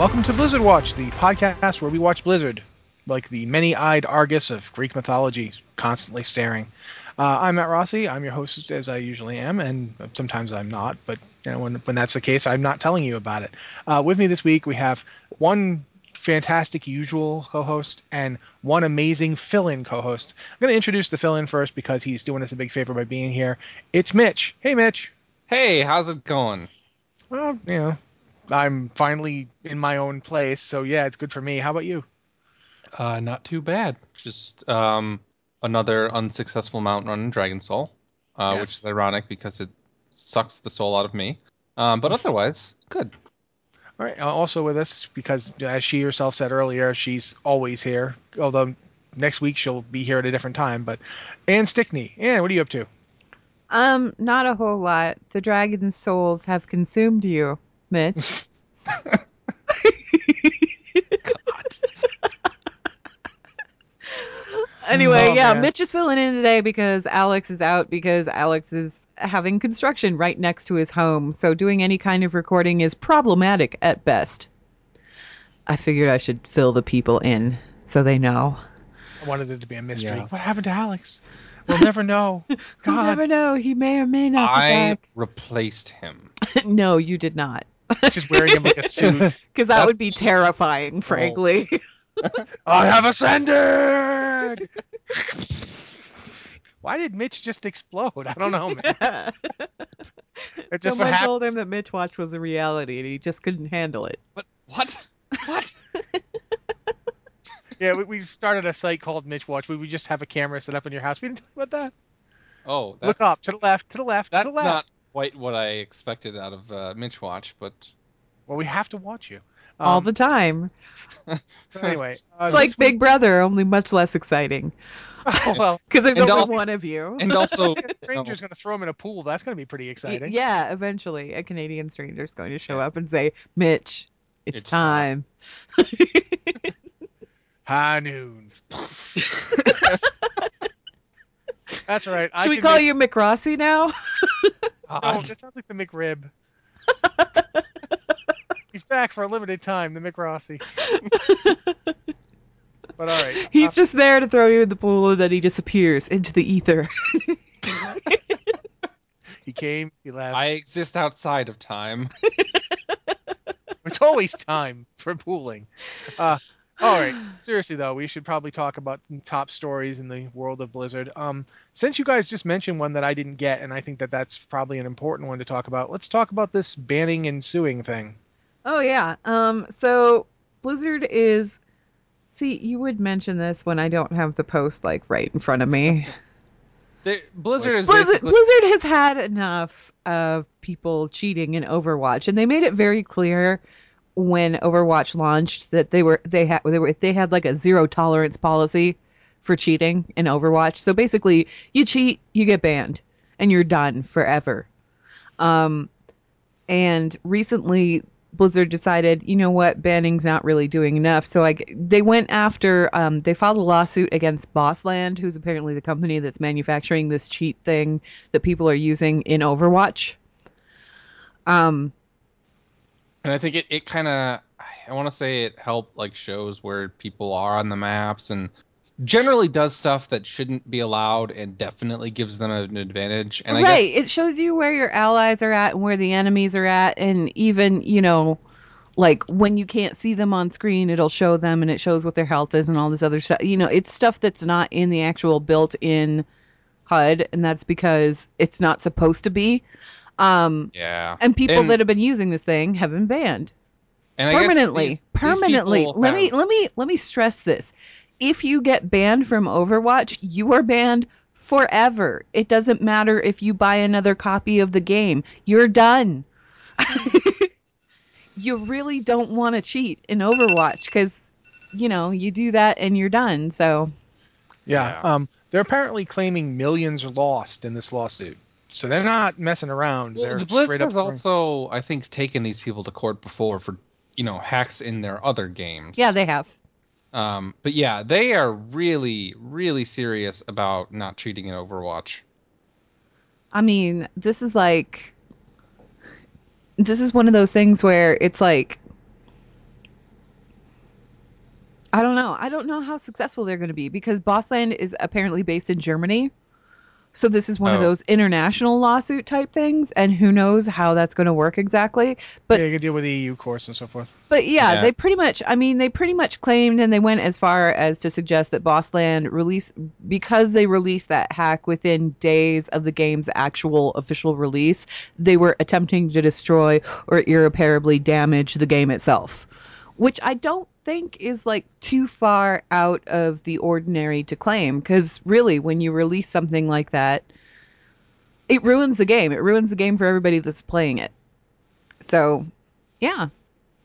welcome to Blizzard Watch, the podcast where we watch Blizzard, like the many-eyed Argus of Greek mythology, constantly staring. Uh, I'm Matt Rossi. I'm your host, as I usually am, and sometimes I'm not. But you know, when when that's the case, I'm not telling you about it. Uh, with me this week, we have one fantastic usual co-host and one amazing fill-in co-host. I'm going to introduce the fill-in first because he's doing us a big favor by being here. It's Mitch. Hey, Mitch. Hey, how's it going? Well, you know, I'm finally in my own place, so yeah, it's good for me. How about you? Uh, not too bad. Just um, another unsuccessful mountain run in Dragon Soul, uh, Yes. which is ironic because it sucks the soul out of me. Um, but otherwise, good. All right. uh, Also with us, because as she herself said earlier, she's always here. Although next week she'll be here at a different time. But Anne Stickney, Anne, what are you up to? Um, not a whole lot. The dragon's souls have consumed you, Mitch. anyway, Oh, yeah, man. Mitch is filling in today because Alex is out because Alex is having construction right next to his home. So doing any kind of recording is problematic at best. I figured I should fill the people in so they know. I wanted it to be a mystery. Yeah. What happened to Alex? We'll never know. You God. never know. He may or may not be I back. replaced him. no, you did not. Just wearing him like a suit. Because that would be terrifying, oh. frankly. I have ascended. Why did Mitch just explode? I don't know, man. It's just Someone told him that Mitch Watch was a reality and he just couldn't handle it. But what? What? Yeah, we, we started a site called Mitch Watch. We, we just have a camera set up in your house. We didn't talk about that. Oh, that's, Look up to the left, to the left, to That's the left. not quite what I expected out of uh, Mitch Watch, but Well, we have to watch you. All Um, the time. so anyway, uh, It's like this Big Brother, only much less exciting. Oh, well, Because there's And only all- one of you. and also a stranger's going to throw him in a pool. That's going to be pretty exciting. yeah, eventually a Canadian stranger's going to show up and say, Mitch, it's, It's time. time." High noon. That's right. I Should we call make- you McRossi now? Oh, God. that sounds like the McRib. He's back for a limited time, the McRossi. but all right. He's uh, just there to throw you in the pool and then he disappears into the ether. he came, he left. I exist outside of time. It's always time for pooling. Uh, all right. Seriously though, we should probably talk about top stories in the world of Blizzard. Um, since you guys just mentioned one that I didn't get, and I think that that's probably an important one to talk about. Let's talk about this banning and suing thing. Oh yeah. Um so Blizzard is See, you would mention this when I don't have the post like right in front of me. There, Blizzard is Blizzard, basically Blizzard has had enough of people cheating in Overwatch and they made it very clear when Overwatch launched that they were they had they were they had like a zero tolerance policy for cheating in Overwatch. So basically, you cheat, you get banned and you're done forever. Um and recently Blizzard decided, you know what, banning's not really doing enough. So I, they went after, um, they filed a lawsuit against Bossland, who's apparently the company that's manufacturing this cheat thing that people are using in Overwatch. Um, And I think it, it kind of, I want to say it helped like shows where people are on the maps and generally does stuff that shouldn't be allowed and definitely gives them an advantage. And I right. guess It shows you where your allies are at and where the enemies are at. And even, you know, like when you can't see them on screen, it'll show them and it shows what their health is and all this other stuff. You know, it's stuff that's not in the actual built in HUD. And that's because it's not supposed to be. Um, yeah. and people And- that have been using this thing have been banned And I guess permanently. these- these permanently. people Let me let me let me stress this. If you get banned from Overwatch, you are banned forever. It doesn't matter if you buy another copy of the game. You're done. you really don't want to cheat in Overwatch cuz you know, you do that and you're done. So, Yeah. Yeah. Um, they're apparently claiming millions are lost in this lawsuit. So they're not messing around. Well, they're the straight up has also, I think, taken these people to court before for, you know, hacks in their other games. yeah, they have. Um, but yeah, they are really, really serious about not cheating in Overwatch. I mean, this is like this is one of those things where it's like I don't know. I don't know how successful they're going to be because Bossland is apparently based in Germany. So this is one of Oh. those international lawsuit type things, and who knows how that's going to work exactly. But yeah, you could deal with the EU courts and so forth. But yeah, Yeah. they pretty much. I mean, they pretty much claimed, and they went as far as to suggest that Bossland release because they released that hack within days of the game's actual official release. They were attempting to destroy or irreparably damage the game itself, which I don't think is like too far out of the ordinary to claim. Because really, when you release something like that, it ruins the game. It ruins the game for everybody that's playing it. So, yeah.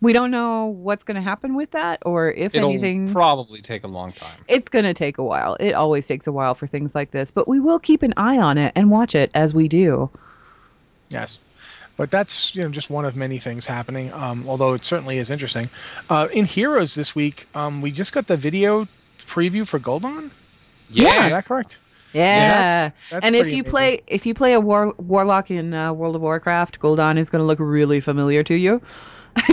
We don't know what's going to happen with that or if It'll anything. probably take a long time. it's going to take a while. It always takes a while for things like this, but we will keep an eye on it and watch it as we do. Yes. But that's you know just one of many things happening. Um, although it certainly is interesting. Uh, in Heroes this week, um, we just got the video preview for Gul'dan. Yeah, Is that correct? Yeah. that's- that's and if you amazing. play if you play a war, warlock in uh, World of Warcraft, Gul'dan is going to look really familiar to you.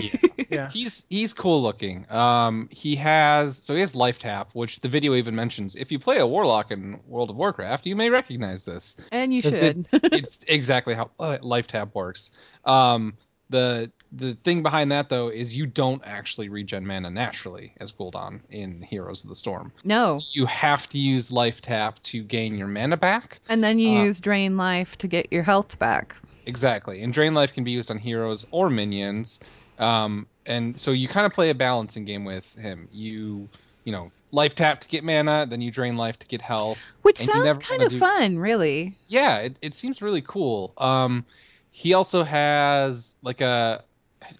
Yeah. he's he's cool looking. Um, he has so he has life tap, which the video even mentions. If you play a warlock in World of Warcraft, you may recognize this. And you should. It's, it's exactly how uh, life tap works. Um, the the thing behind that though is you don't actually regen mana naturally as Gul'dan in Heroes of the Storm. no. So you have to use life tap to gain your mana back. And then you uh, use drain life to get your health back. Exactly. And drain life can be used on heroes or minions. Um, and so you kind of play a balancing game with him. You, you know, life tap to get mana, then you drain life to get health. Which sounds kind of do- fun, really. Yeah, it, it seems really cool. Um, he also has like a,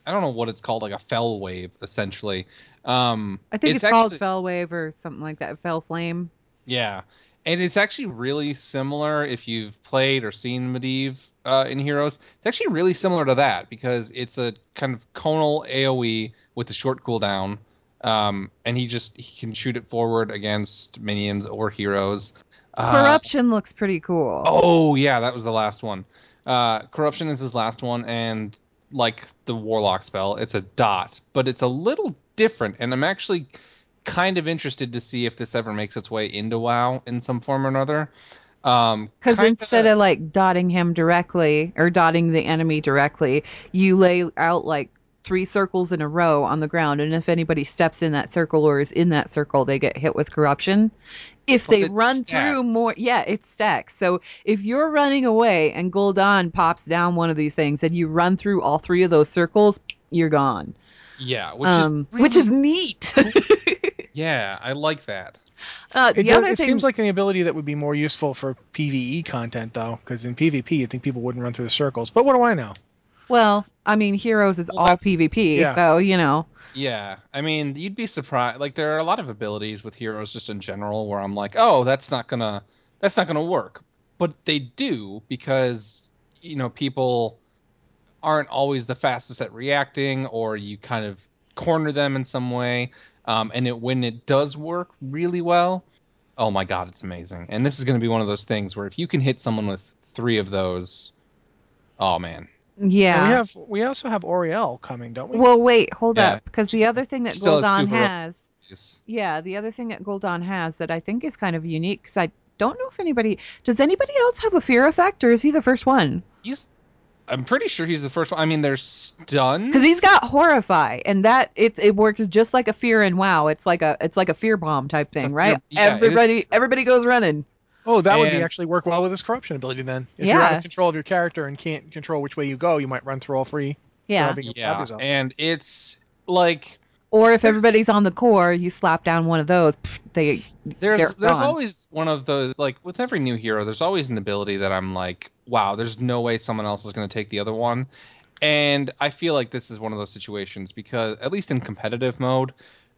I don't know what it's called, like a fel wave, essentially. Um, I think it's, called actually- Fel Wave or something like that. Fel Flame. Yeah, and it's actually really similar if you've played or seen Medivh uh, in Heroes. It's actually really similar to that because it's a kind of conal AOE with a short cooldown, um, and he just he can shoot it forward against minions or heroes. Uh, Corruption looks pretty cool. Oh yeah, that was the last one. Uh, Corruption is his last one, and like the Warlock spell, it's a dot, but it's a little different. And I'm actually kind of interested to see if this ever makes its way into WoW in some form or another. Um, Because kinda- instead of like dotting him directly or dotting the enemy directly, you lay out like three circles in a row on the ground, and if anybody steps in that circle or is in that circle, they get hit with corruption. If they run through more, yeah, it stacks. So if you're running away and Gul'dan pops down one of these things, and you run through all three of those circles, you're gone. yeah, which um, is which is neat. yeah, I like that. uh, It, the does- other it thing, seems like an ability that would be more useful for PVE content, though, because in PvP, you think people wouldn't run through the circles. But what do I know? well, I mean, Heroes is Well, all PvP, yeah. so you know. Yeah, I mean, you'd be surprised. Like, there are a lot of abilities with heroes just in general where I'm like, oh, that's not gonna, that's not gonna work. But they do because you know people aren't always the fastest at reacting, or you kind of corner them in some way. Um, and it when it does work really well, oh my god, it's amazing. And this is gonna be one of those things where if you can hit someone with three of those, oh man, Yeah. And we have we also have Auriel coming, don't we? Well, wait, hold Yeah. up, because the other thing that Still has Gul'dan two hero- has, yeah, the other thing that Gul'dan has that I think is kind of unique, because I don't know if anybody does anybody else have a fear effect, or is he the first one? He's, I'm pretty sure he's the first one. I mean, there's stun. Because he's got horrify, and that it it works just like a fear and WoW. It's like a it's like a fear bomb type It's a thing, fear- right? yeah, it is- everybody everybody goes running. oh, that would be actually work well with his corruption ability then. If you're out Yeah. of control of your character and can't control which way you go, you might run through all three. Yeah. Grabbing and stop yeah, and it's like Or if everybody's on the core, you slap down one of those. pff, they there's They're there's gone. always one of those like with every new hero there's always an ability that i'm like wow there's no way someone else is going to take the other one and i feel like this is one of those situations because at least in competitive mode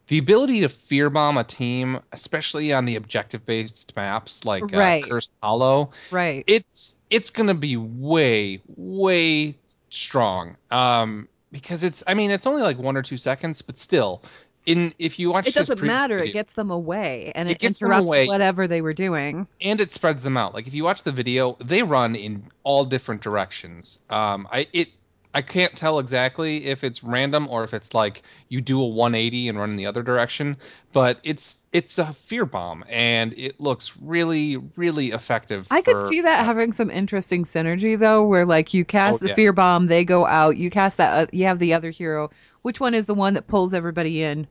the ability to fear bomb a team especially on the objective based maps like Right. uh, cursed hollow right. it's it's going to be way way strong um because it's i mean it's only like one or two seconds but still in if you watch It doesn't matter. It gets them away, and It it, interrupts whatever they were doing. and it spreads them out. Like if you watch the video, they run in all different directions. Um, I it I can't tell exactly if it's random or if it's like you do a 180 and run in the other direction, but it's it's a fear bomb and it looks really really effective. I could see that having some interesting synergy though, where like you cast Oh, the yeah. fear bomb, they go out. You cast that. Uh, you have the other hero. Which one is the one that pulls everybody in?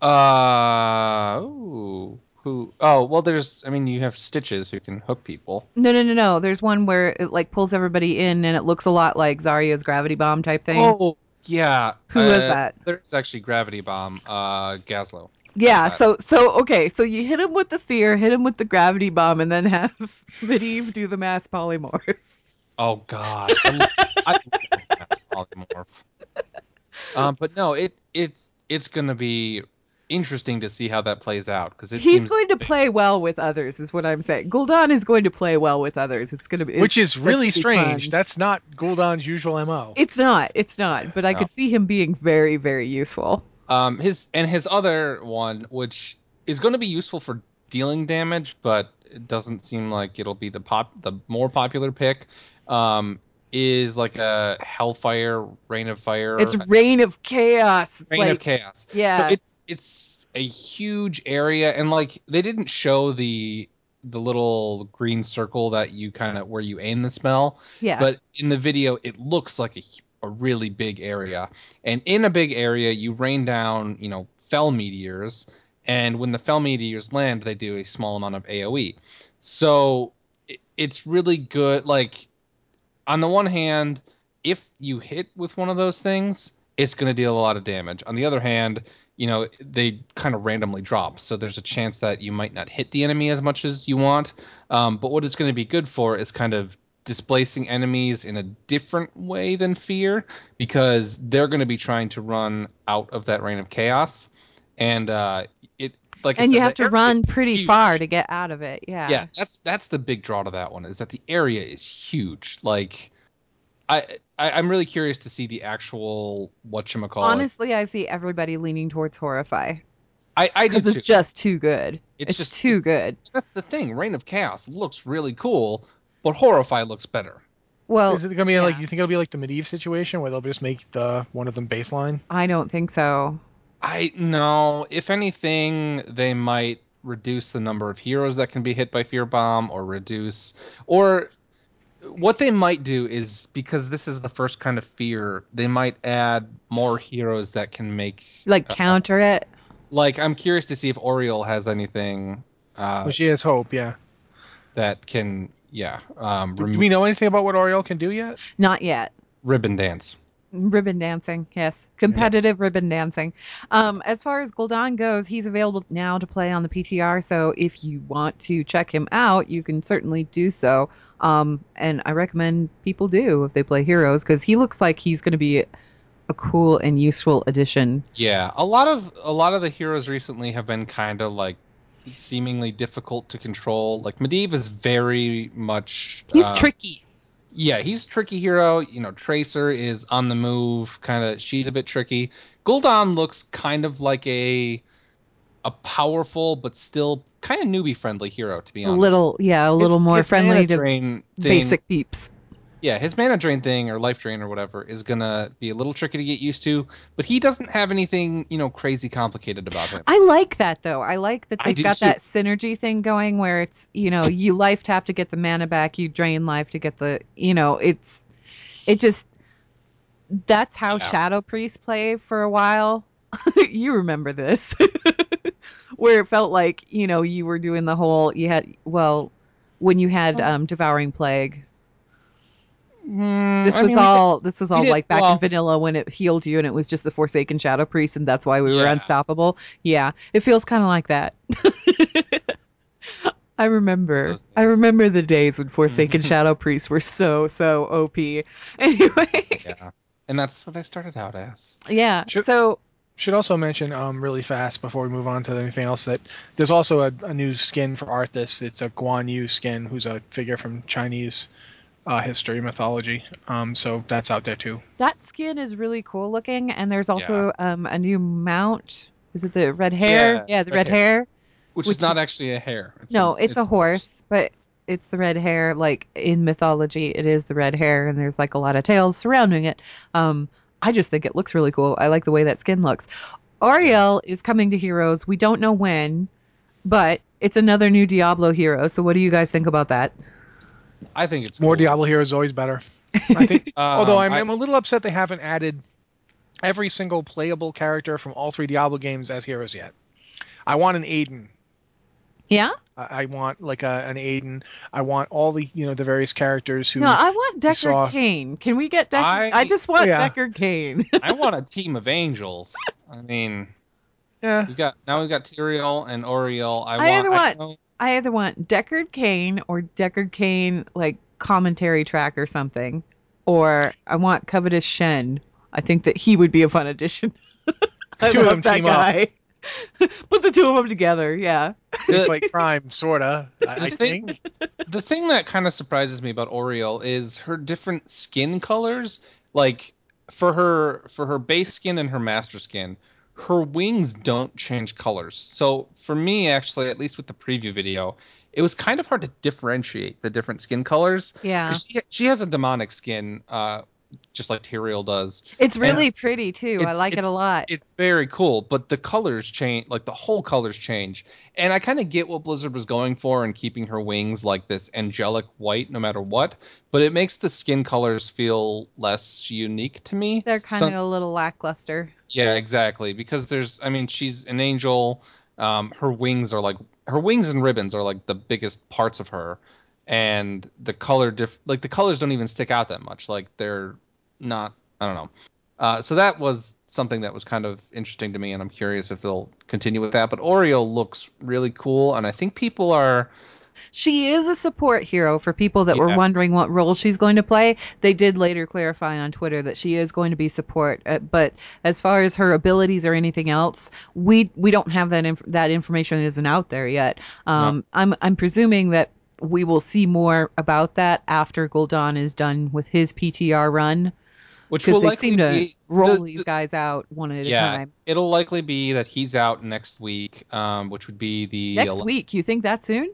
Uh ooh, who? Oh well, there's. I mean, you have stitches who can hook people. No, no, no, no. There's one where it like pulls everybody in, and it looks a lot like Zarya's gravity bomb type thing. Oh yeah, Who was uh, that? There's actually gravity bomb. Uh, Gazlowe. Yeah, so so okay, so you hit him with the fear, hit him with the gravity bomb, and then have Medivh do the mass polymorph. Oh God, I, I Mass polymorph. Um, but no, it it's it's gonna be interesting to see how that plays out because He's seems going to play well with others, is what I'm saying. Gul'dan is going to play well with others. It's going to be, Which is really strange. fun. That's not Gul'dan's usual mo. It's not. It's not. But I No. could see him being very, very useful. Um, his and his other one, which is going to be useful for dealing damage, but it doesn't seem like it'll be the pop the more popular pick. Um, is like a Hellfire, Rain of Fire. It's rain of Chaos. Rain like, of Chaos. yeah. So it's it's a huge area, and like they didn't show the the little green circle that you kind of where you aim the spell, yeah. but in the video it looks like a, a really big area and in a big area you rain down you know fel meteors and when the fel meteors land they do a small amount of aoe so it, it's really good like on the one hand if you hit with one of those things it's going to deal a lot of damage. On the other hand you know they kind of randomly drop so there's a chance that you might not hit the enemy as much as you want. Um, but what it's going to be good for is kind of displacing enemies in a different way than fear because they're going to be trying to run out of that rain of chaos. And uh like I and you have to run pretty huge. far to get out of it. Yeah. yeah that's that's the big draw to that one is that the area is huge like i, I i'm really curious to see the actual whatchamacallit Honestly, I see everybody leaning towards Horrify i i do because it's too. just too good. It's It's, just- too it's- good. that's the thing rain of chaos looks really cool but horrify looks better Well, Is it gonna be like you think it'll be like the Medivh situation where they'll just make the one of them baseline? I don't think so. I no. If anything, they might reduce the number of heroes that can be hit by fear bomb, or reduce, or what they might do is because this is the first kind of fear, they might add more heroes that can make Like uh, counter it. Like I'm curious to see if Auriel has anything uh, Well, she has hope. Yeah. that can, yeah, um, Do, remo- do we know anything about what Auriel can do yet? Not yet. ribbon dance. Ribbon dancing, yes. Competitive ribbon dancing. Um, as far as Gul'dan goes, he's available now to play on the PTR. So if you want to check him out, you can certainly do so. Um, and I recommend people do if they play heroes because he looks like he's going to be a cool and useful addition. Yeah, a lot of a lot of the heroes recently have been kind of like seemingly difficult to control. Like Medivh is very much He's uh, tricky. Yeah, he's a tricky hero. You know, Tracer is on the move, kind of. She's a bit tricky. Gul'dan looks kind of like a a powerful but still kind of newbie friendly hero. To be honest. A little, yeah, a little more friendly to basic peeps. Yeah, his mana drain thing or life drain or whatever is gonna be a little tricky to get used to. But he doesn't have anything you know crazy complicated about him. I like that though. I like that they've got too. that synergy thing going where it's you know you life tap to get the mana back, you drain life to get the you know it's it just that's how Yeah. Shadow Priest play for a while. you remember this, where it felt like you know you were doing the whole you had well when you had Oh. um devouring plague. Mm, This I was mean, we all this was all like back well- in vanilla when it healed you and it was just the Forsaken Shadow Priest and that's why we were Yeah. unstoppable. Yeah, it feels kind of like that. I remember. Those I remember the days when Forsaken Shadow Priests were so so OP. Anyway, Yeah. And that's what I started out as. yeah. Should- So Should also mention um, really fast before we move on to anything else that there's also a, a new skin for Arthas. It's a Guan Yu skin, who's a figure from Chinese uh, history mythology. Um, so that's out there too. that skin is really cool looking, and there's also um a new mount. Is it the red hare? Yeah, the red red hare. Which, Which is not is- actually a hare. It's no, it's, a horse, but it's the red hare. Like in mythology, it is the red hare, and there's like a lot of tales surrounding it. Um, I just think it looks really cool. I like the way that skin looks. Auriel is coming to Heroes. We don't know when, but it's another new Diablo hero. So what do you guys think about that? I think it's More cool. Diablo heroes is always better. I think. Um, although I'm, I- I'm a little upset they haven't added every single playable character from all three Diablo games as heroes yet. I want an Aidan. Yeah. I I want like a, an Aidan. I want all the you know the various characters who. No, I want Deckard saw- Cain. Can we get Deckard? I, I- just want Yeah. Deckard Cain. I want a team of angels. I mean, yeah, we got now we got Tyrael and Auriel. I, I want. either I want- know- I either want Deckard Cain or Deckard Cain like commentary track or something, or I want Covetous Shen. I think that he would be a fun addition. I Two of love them that team up. guy. Put the two of them together. Yeah. they The- fight crime, sorta. I, The I thing- think. the thing that kind of surprises me about Auriel is her different skin colors. Like for her for her base skin and her master skin, her wings don't change colors. So for me, actually, at least with the preview video, it was kind of hard to differentiate the different skin colors. Yeah, She, she has a demonic skin, uh, just like Tyrael does. It's really pretty too. I like it a lot. It's very cool, but the colors change, like the whole colors change. And I kind of get what Blizzard was going for in keeping her wings like this angelic white no matter what, but it makes the skin colors feel less unique to me. They're kind So- of a little lackluster. Yeah, exactly. Because there's, I mean, she's an angel. Um, her wings are like her wings and ribbons are like the biggest parts of her, and the color diff like the colors don't even stick out that much. Like they're not. I don't know. Uh, so that was something that was kind of interesting to me, and I'm curious if they'll continue with that. But Auriel looks really cool, and I think people are. She is a support hero for people that were wondering what role she's going to play. They did later clarify on Twitter that she is going to be support, uh, but as far as her abilities or anything else, we we don't have that inf- that information isn't out there yet. Um, I'm I'm presuming that we will see more about that after Gul'dan is done with his PTR run Which will they seem to be roll the- these guys out one at Yeah, a time. it'll likely be that he's out next week, um, which would be the Next ele- week, you think that soon?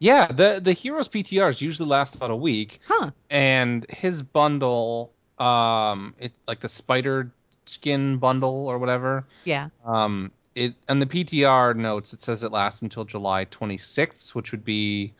Yeah, the the heroes PTRs usually last about a week, Huh? and his bundle, um, it like the spider skin bundle or whatever, Yeah. um, it and the PTR notes it says it lasts until July 26th, which would be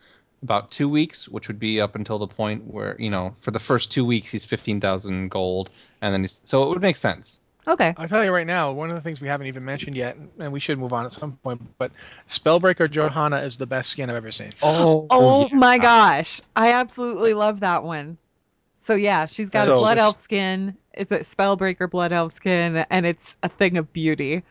about two weeks, which would be up until the point where you know for the first two weeks he's 15,000 gold, and then he's, so it would make sense. Okay. I'll tell you right now, one of the things we haven't even mentioned yet, and we should move on at some point, but Spellbreaker Johanna is the best skin I've ever seen. Oh, Oh my gosh. I absolutely love that one. So yeah, she's got a blood this- elf skin. It's a spellbreaker blood elf skin and it's a thing of beauty.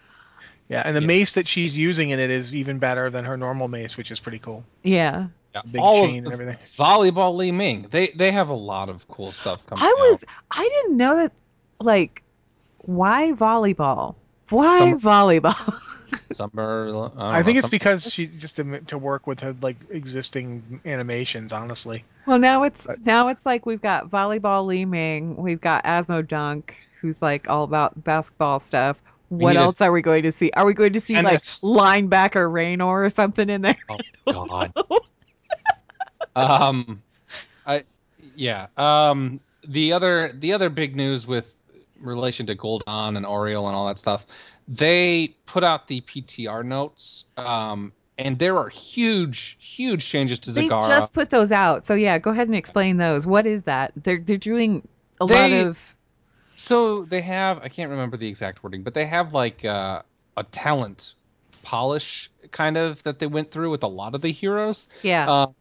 Yeah, and the Yeah. mace that she's using in it is even better than her normal mace, which is pretty cool. Yeah. Yeah, big all chain of and everything. Volleyball Li Ming. They they have a lot of cool stuff coming. I out. was I didn't know that like why volleyball? Why Some- volleyball? summer. I, don't I know, think it's some- because she just to, to work with her like existing animations. Honestly, well now it's But- now it's like we've got volleyball Li Ming, we've got Azmodunk, who's like all about basketball stuff. What need a- else are we going to see? Are we going to see Tennis. like linebacker Raynor or something in there? Oh God. Um, I yeah. Um, the other the other big news with relation to Gul'dan and Auriel and all that stuff, they put out the PTR notes. Um, and there are huge, huge changes to Zagara. They just put those out. So yeah, go ahead and explain those. What is that? They're they're doing a They- lot of So they have I can't remember the exact wording, but they have like uh, a talent polish kind of that they went through with a lot of the heroes. yeah. Um,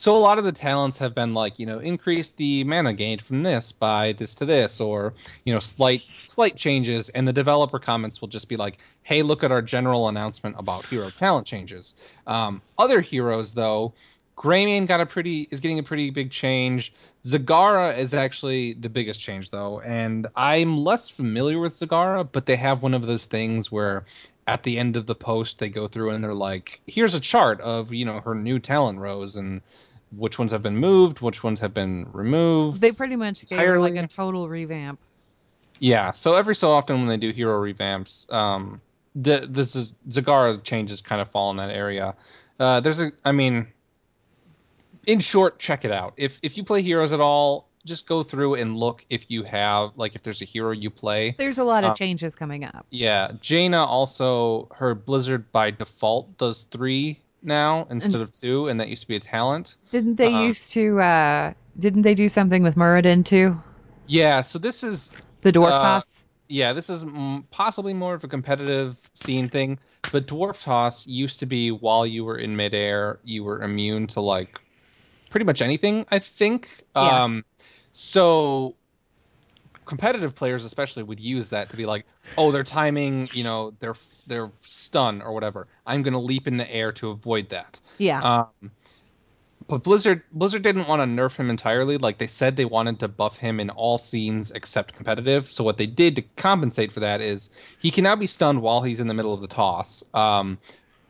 so a lot of the talents have been like you know increase the mana gained from this by this to this, or you know slight slight changes, and the developer comments will just be like, hey, look at our general announcement about hero talent changes. Um, other heroes though. Greymane got a pretty is getting a pretty big change. Zagara is actually the biggest change though, and I'm less familiar with Zagara, but they have one of those things where at the end of the post they go through and they're like, here's a chart of you know her new talent rows and which ones have been moved, which ones have been removed. they pretty much gave her like entirely- a total revamp. Yeah, so every so often when they do hero revamps, um, the this is Zagara changes kind of fall in that area. Uh, there's a, I mean, in short, check it out. If if you play Heroes at all, just go through and look if you have like if there's a hero you play. There's a lot of Um, changes coming up. Yeah, Jaina also her Blizzard by default does three now instead of two, and that used to be a talent. Didn't they uh, used to? uh Didn't they do something with Muradin too? Yeah, so this is The dwarf Uh, toss. yeah, this is possibly more of a competitive scene thing, but dwarf toss used to be while you were in midair, you were immune to like pretty much anything. I think. Yeah. Um, so competitive players especially would use that to be like, oh, they're timing, you know, their their stun or whatever. I'm gonna leap in the air to avoid that. Yeah. Um, but Blizzard Blizzard didn't want to nerf him entirely. Like they said, they wanted to buff him in all scenes except competitive. So what they did to compensate for that is he can now be stunned while he's in the middle of the toss. Um,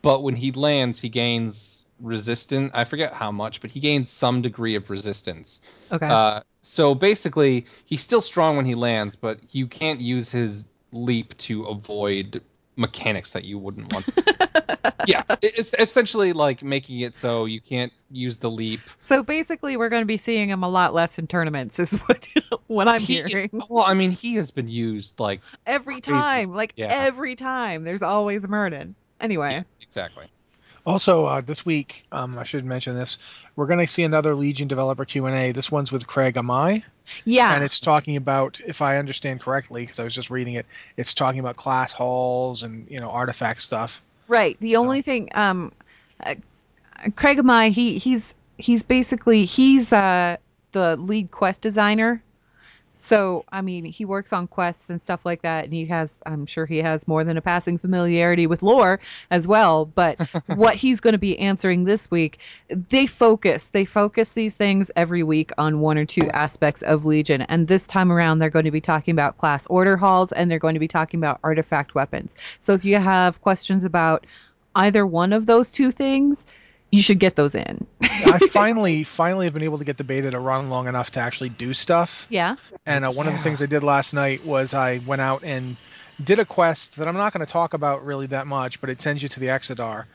but when he lands, he gains resistance. I forget how much, but he gained some degree of resistance. okay. Uh, so basically, he's still strong when he lands, but you can't use his leap to avoid mechanics that you wouldn't want. yeah, it's essentially like making it so you can't use the leap. so basically, we're going to be seeing him a lot less in tournaments, is what what I'm He- hearing. well, I mean, he has been used like Every crazy. time, like Yeah. every time, there's always Muradin. Anyway, yeah, exactly. Also, uh, this week, um, I should mention this. We're going to see another Legion developer Q and A. This one's with Craig Amai, yeah. and it's talking about, if I understand correctly, because I was just reading it, it's talking about class halls and you know artifact stuff. Right. The So- only thing, um, uh, Craig Amai, he he's he's basically he's uh the lead quest designer. So I mean, he works on quests and stuff like that, and he has, I'm sure he has more than a passing familiarity with lore as well. But what he's going to be answering this week, they focus, they focus these things every week on one or two aspects of Legion, and this time around they're going to be talking about class order halls and they're going to be talking about artifact weapons. So if you have questions about either one of those two things, you should get those in. I finally, finally have been able to get the beta to run long enough to actually do stuff. yeah. And uh, one of the things I did last night was I went out and did a quest that I'm not going to talk about really that much, but it sends you to the Exodar.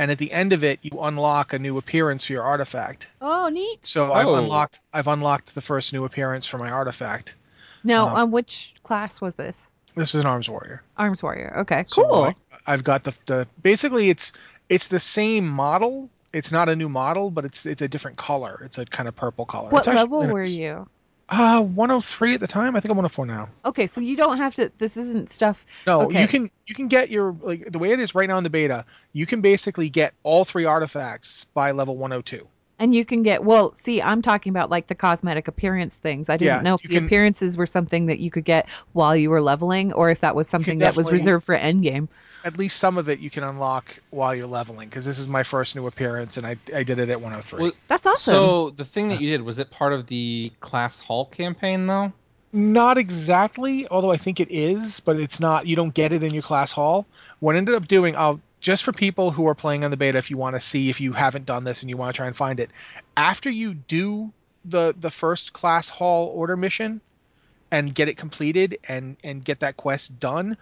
And at the end of it, you unlock a new appearance for your artifact. Oh, neat. So I've Oh. unlocked I've unlocked the first new appearance for my artifact. Now, Um, um, which class was this? This is an arms warrior. Arms warrior. Okay, So cool. I, I've got the, the basically it's it's the same model. It's not a new model, but it's it's a different color. It's a kind of purple color. what level were you? Uh, 103 at the time. I think I'm 104 now. Okay, so you don't have to. This isn't stuff. No, Okay. you can you can get your like the way it is right now in the beta. You can basically get all three artifacts by level 102. And you can get well. See, I'm talking about like the cosmetic appearance things. I didn't Yeah, know if the can- appearances were something that you could get while you were leveling, or if that was something that was reserved for endgame. At least some of it you can unlock while you're leveling because this is my first new appearance and I I did it at 103. Well, That's awesome. So the thing that you did was it part of the class hall campaign though? Not exactly, although I think it is, but it's not. You don't get it in your class hall. What I ended up doing, I'll just for people who are playing on the beta, if you want to see if you haven't done this and you want to try and find it, after you do the the first class hall order mission and get it completed and and get that quest done,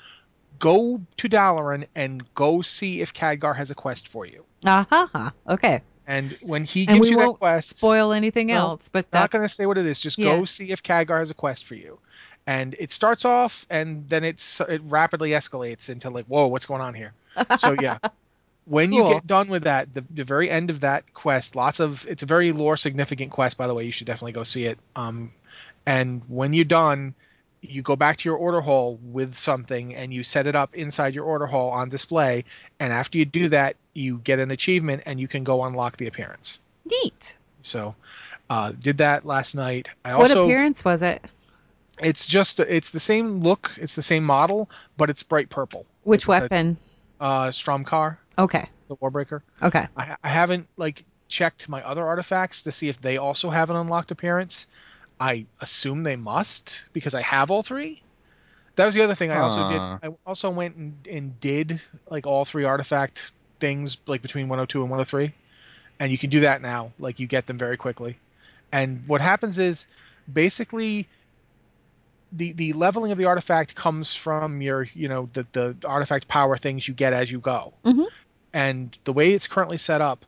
go to Dalaran and go see if Khadgar has a quest for you. Ah-ha-ha. Okay. And when he gives you that won't quest, spoil anything No, else, but not going to say what it is. Just Yeah. go see if Khadgar has a quest for you. And it starts off, and then it's it rapidly escalates into like, whoa, what's going on here? So yeah, when you get done with that, the, the very end of that quest, lots of it's a very lore significant quest, by the way. You should definitely go see it. Um, and when you're done, you go back to your order hall with something, and you set it up inside your order hall on display. And after you do that, you get an achievement, and you can go unlock the appearance. neat. So, uh, did that last night. I what also appearance was it? it's just it's the same look, it's the same model, but it's bright purple. Which It's- weapon? Uh, Stromkar, Okay. the Warbreaker. Okay. I, I haven't like checked my other artifacts to see if they also have an unlocked appearance. I assume they must because I have all three. That was the other thing I also did. I also went and, and did like all three artifact things like between 102 and 103, and you can do that now. Like you get them very quickly. And what happens is basically the the leveling of the artifact comes from your you know the the artifact power things you get as you go. Mhm. And the way it's currently set up,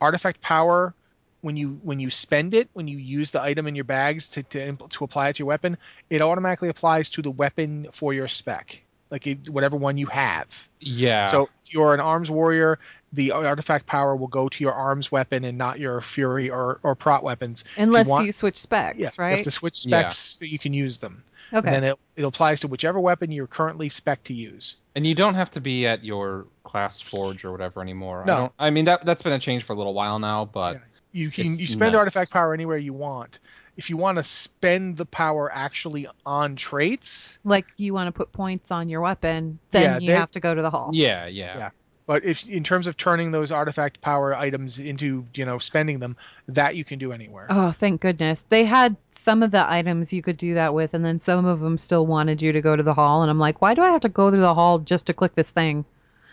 artifact power when you when you spend it, when you use the item in your bags to to, impl- to apply it to your weapon, it automatically applies to the weapon for your spec, like it, whatever one you have. Yeah. So if you're an arms warrior, the artifact power will go to your arms weapon and not your fury or or prot weapons. Unless you, want- switch specs, Yeah, you right? have to switch Yeah. specs so you can use them. Okay. And then it, it applies to whichever weapon you're currently spec to use. and you don't have to be at your class forge or whatever anymore. No. I, don't, I mean that that's been a change for a little while now, but Yeah. You can It's you spend nuts. artifact power anywhere you want. If you want to spend the power actually on traits, like you want to put points on your weapon, then Yeah, you they- have to go to the hall. yeah, yeah, Yeah. But if in terms of turning those artifact power items into you know spending them, that you can do anywhere. Oh, thank goodness. They had some of the items you could do that with, and then some of them still wanted you to go to the hall. And I'm like, why do I have to go to the hall just to click this thing?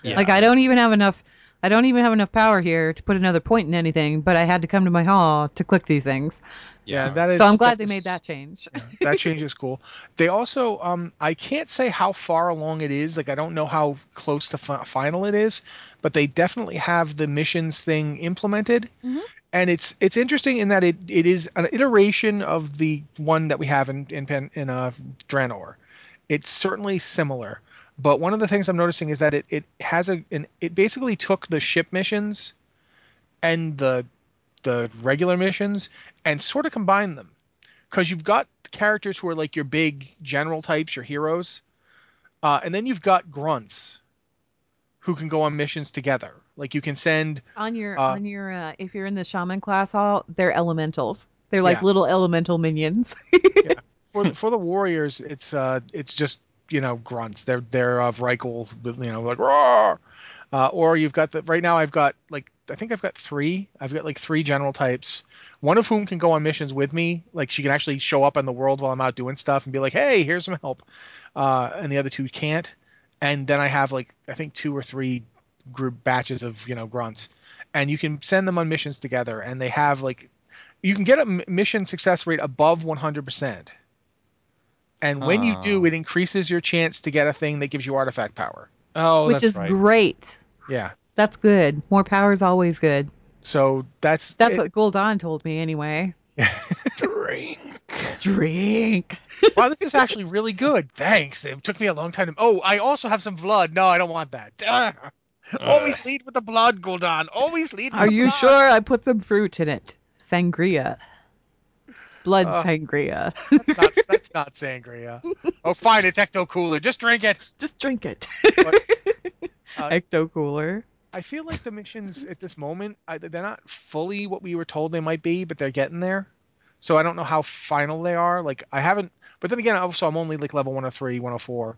Yeah. Like, I don't even have enough. I don't even have enough power here to put another point in anything, but I had to come to my hall to click these things. yeah, that is. so I'm glad they made that change. that change is cool. They also, um, I can't say how far along it is. Like, I don't know how close to fi- final it is, but they definitely have the missions thing implemented, Mhm. and it's it's interesting in that it, it is an iteration of the one that we have in in Pen, in uh, Draenor. It's certainly similar, but one of the things I'm noticing is that it it has a an, it basically took the ship missions and the the regular missions and sort of combined them because you've got characters who are like your big general types, your heroes, uh, and then you've got grunts who can go on missions together. Like you can send, on your Uh, on your uh, if you're in the shaman class hall, they're elementals. They're like Yeah. little elemental minions. for the, for the warriors, it's uh it's just you know grunts. They're they're of Reichel, you know, like. Uh, or you've got the right now. I've got like I think I've got three. I've got like three general types. One of whom can go on missions with me. Like she can actually show up in the world while I'm out doing stuff and be like, "Hey, here's some help." Uh, and the other two can't. And then I have like I think two or three group batches of you know grunts, and you can send them on missions together. And they have like you can get a mission success rate above 100%. And when you do, Oh. it increases your chance to get a thing that gives you artifact power. Oh, which that's is right. great. Yeah. That's good. More power is always good. So that's That's it- what Gul'dan told me anyway. Drink. Drink. wow, this is actually really good. Thanks. It took me a long time to. Oh, I also have some blood. No, I don't want that. Ah. Always lead with the blood, Gul'dan. Always lead. With Are the you blood. sure I put some fruit in it? Sangria. Blood Uh, sangria. That's not, that's not sangria. Oh, fine. It's ecto cooler. Just drink it. Just drink it. uh, Ecto cooler. I feel like the missions at this moment, I, they're not fully what we were told they might be, but they're getting there. So I don't know how final they are. Like I haven't, but then again, also I'm only like level 103, 104.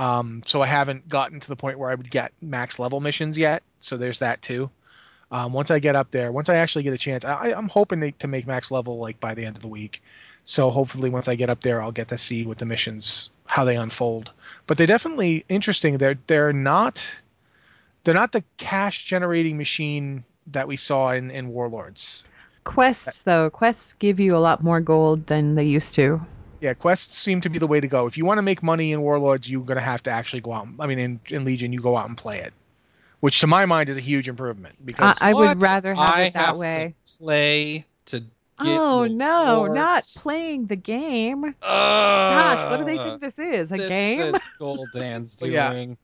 Um, so I haven't gotten to the point where I would get max level missions yet. So there's that too. Um, once I get up there, once I actually get a chance, I, I'm hoping to, to make max level like by the end of the week. So hopefully once I get up there, I'll get to see what the missions how they unfold. But they're definitely interesting. They're they're not they're not the cash generating machine that we saw in, in Warlords. Quests though, quests give you a lot more gold than they used to. Yeah, quests seem to be the way to go. If you want to make money in Warlords, you're gonna have to actually go out. I mean, in, in Legion, you go out and play it, which to my mind is a huge improvement because I would rather have I it that have way. To play to get Oh no, rewards. not playing the game. Ugh. Gosh, what do they think this is? A this game? is Gul'dan's Well, yeah. doing.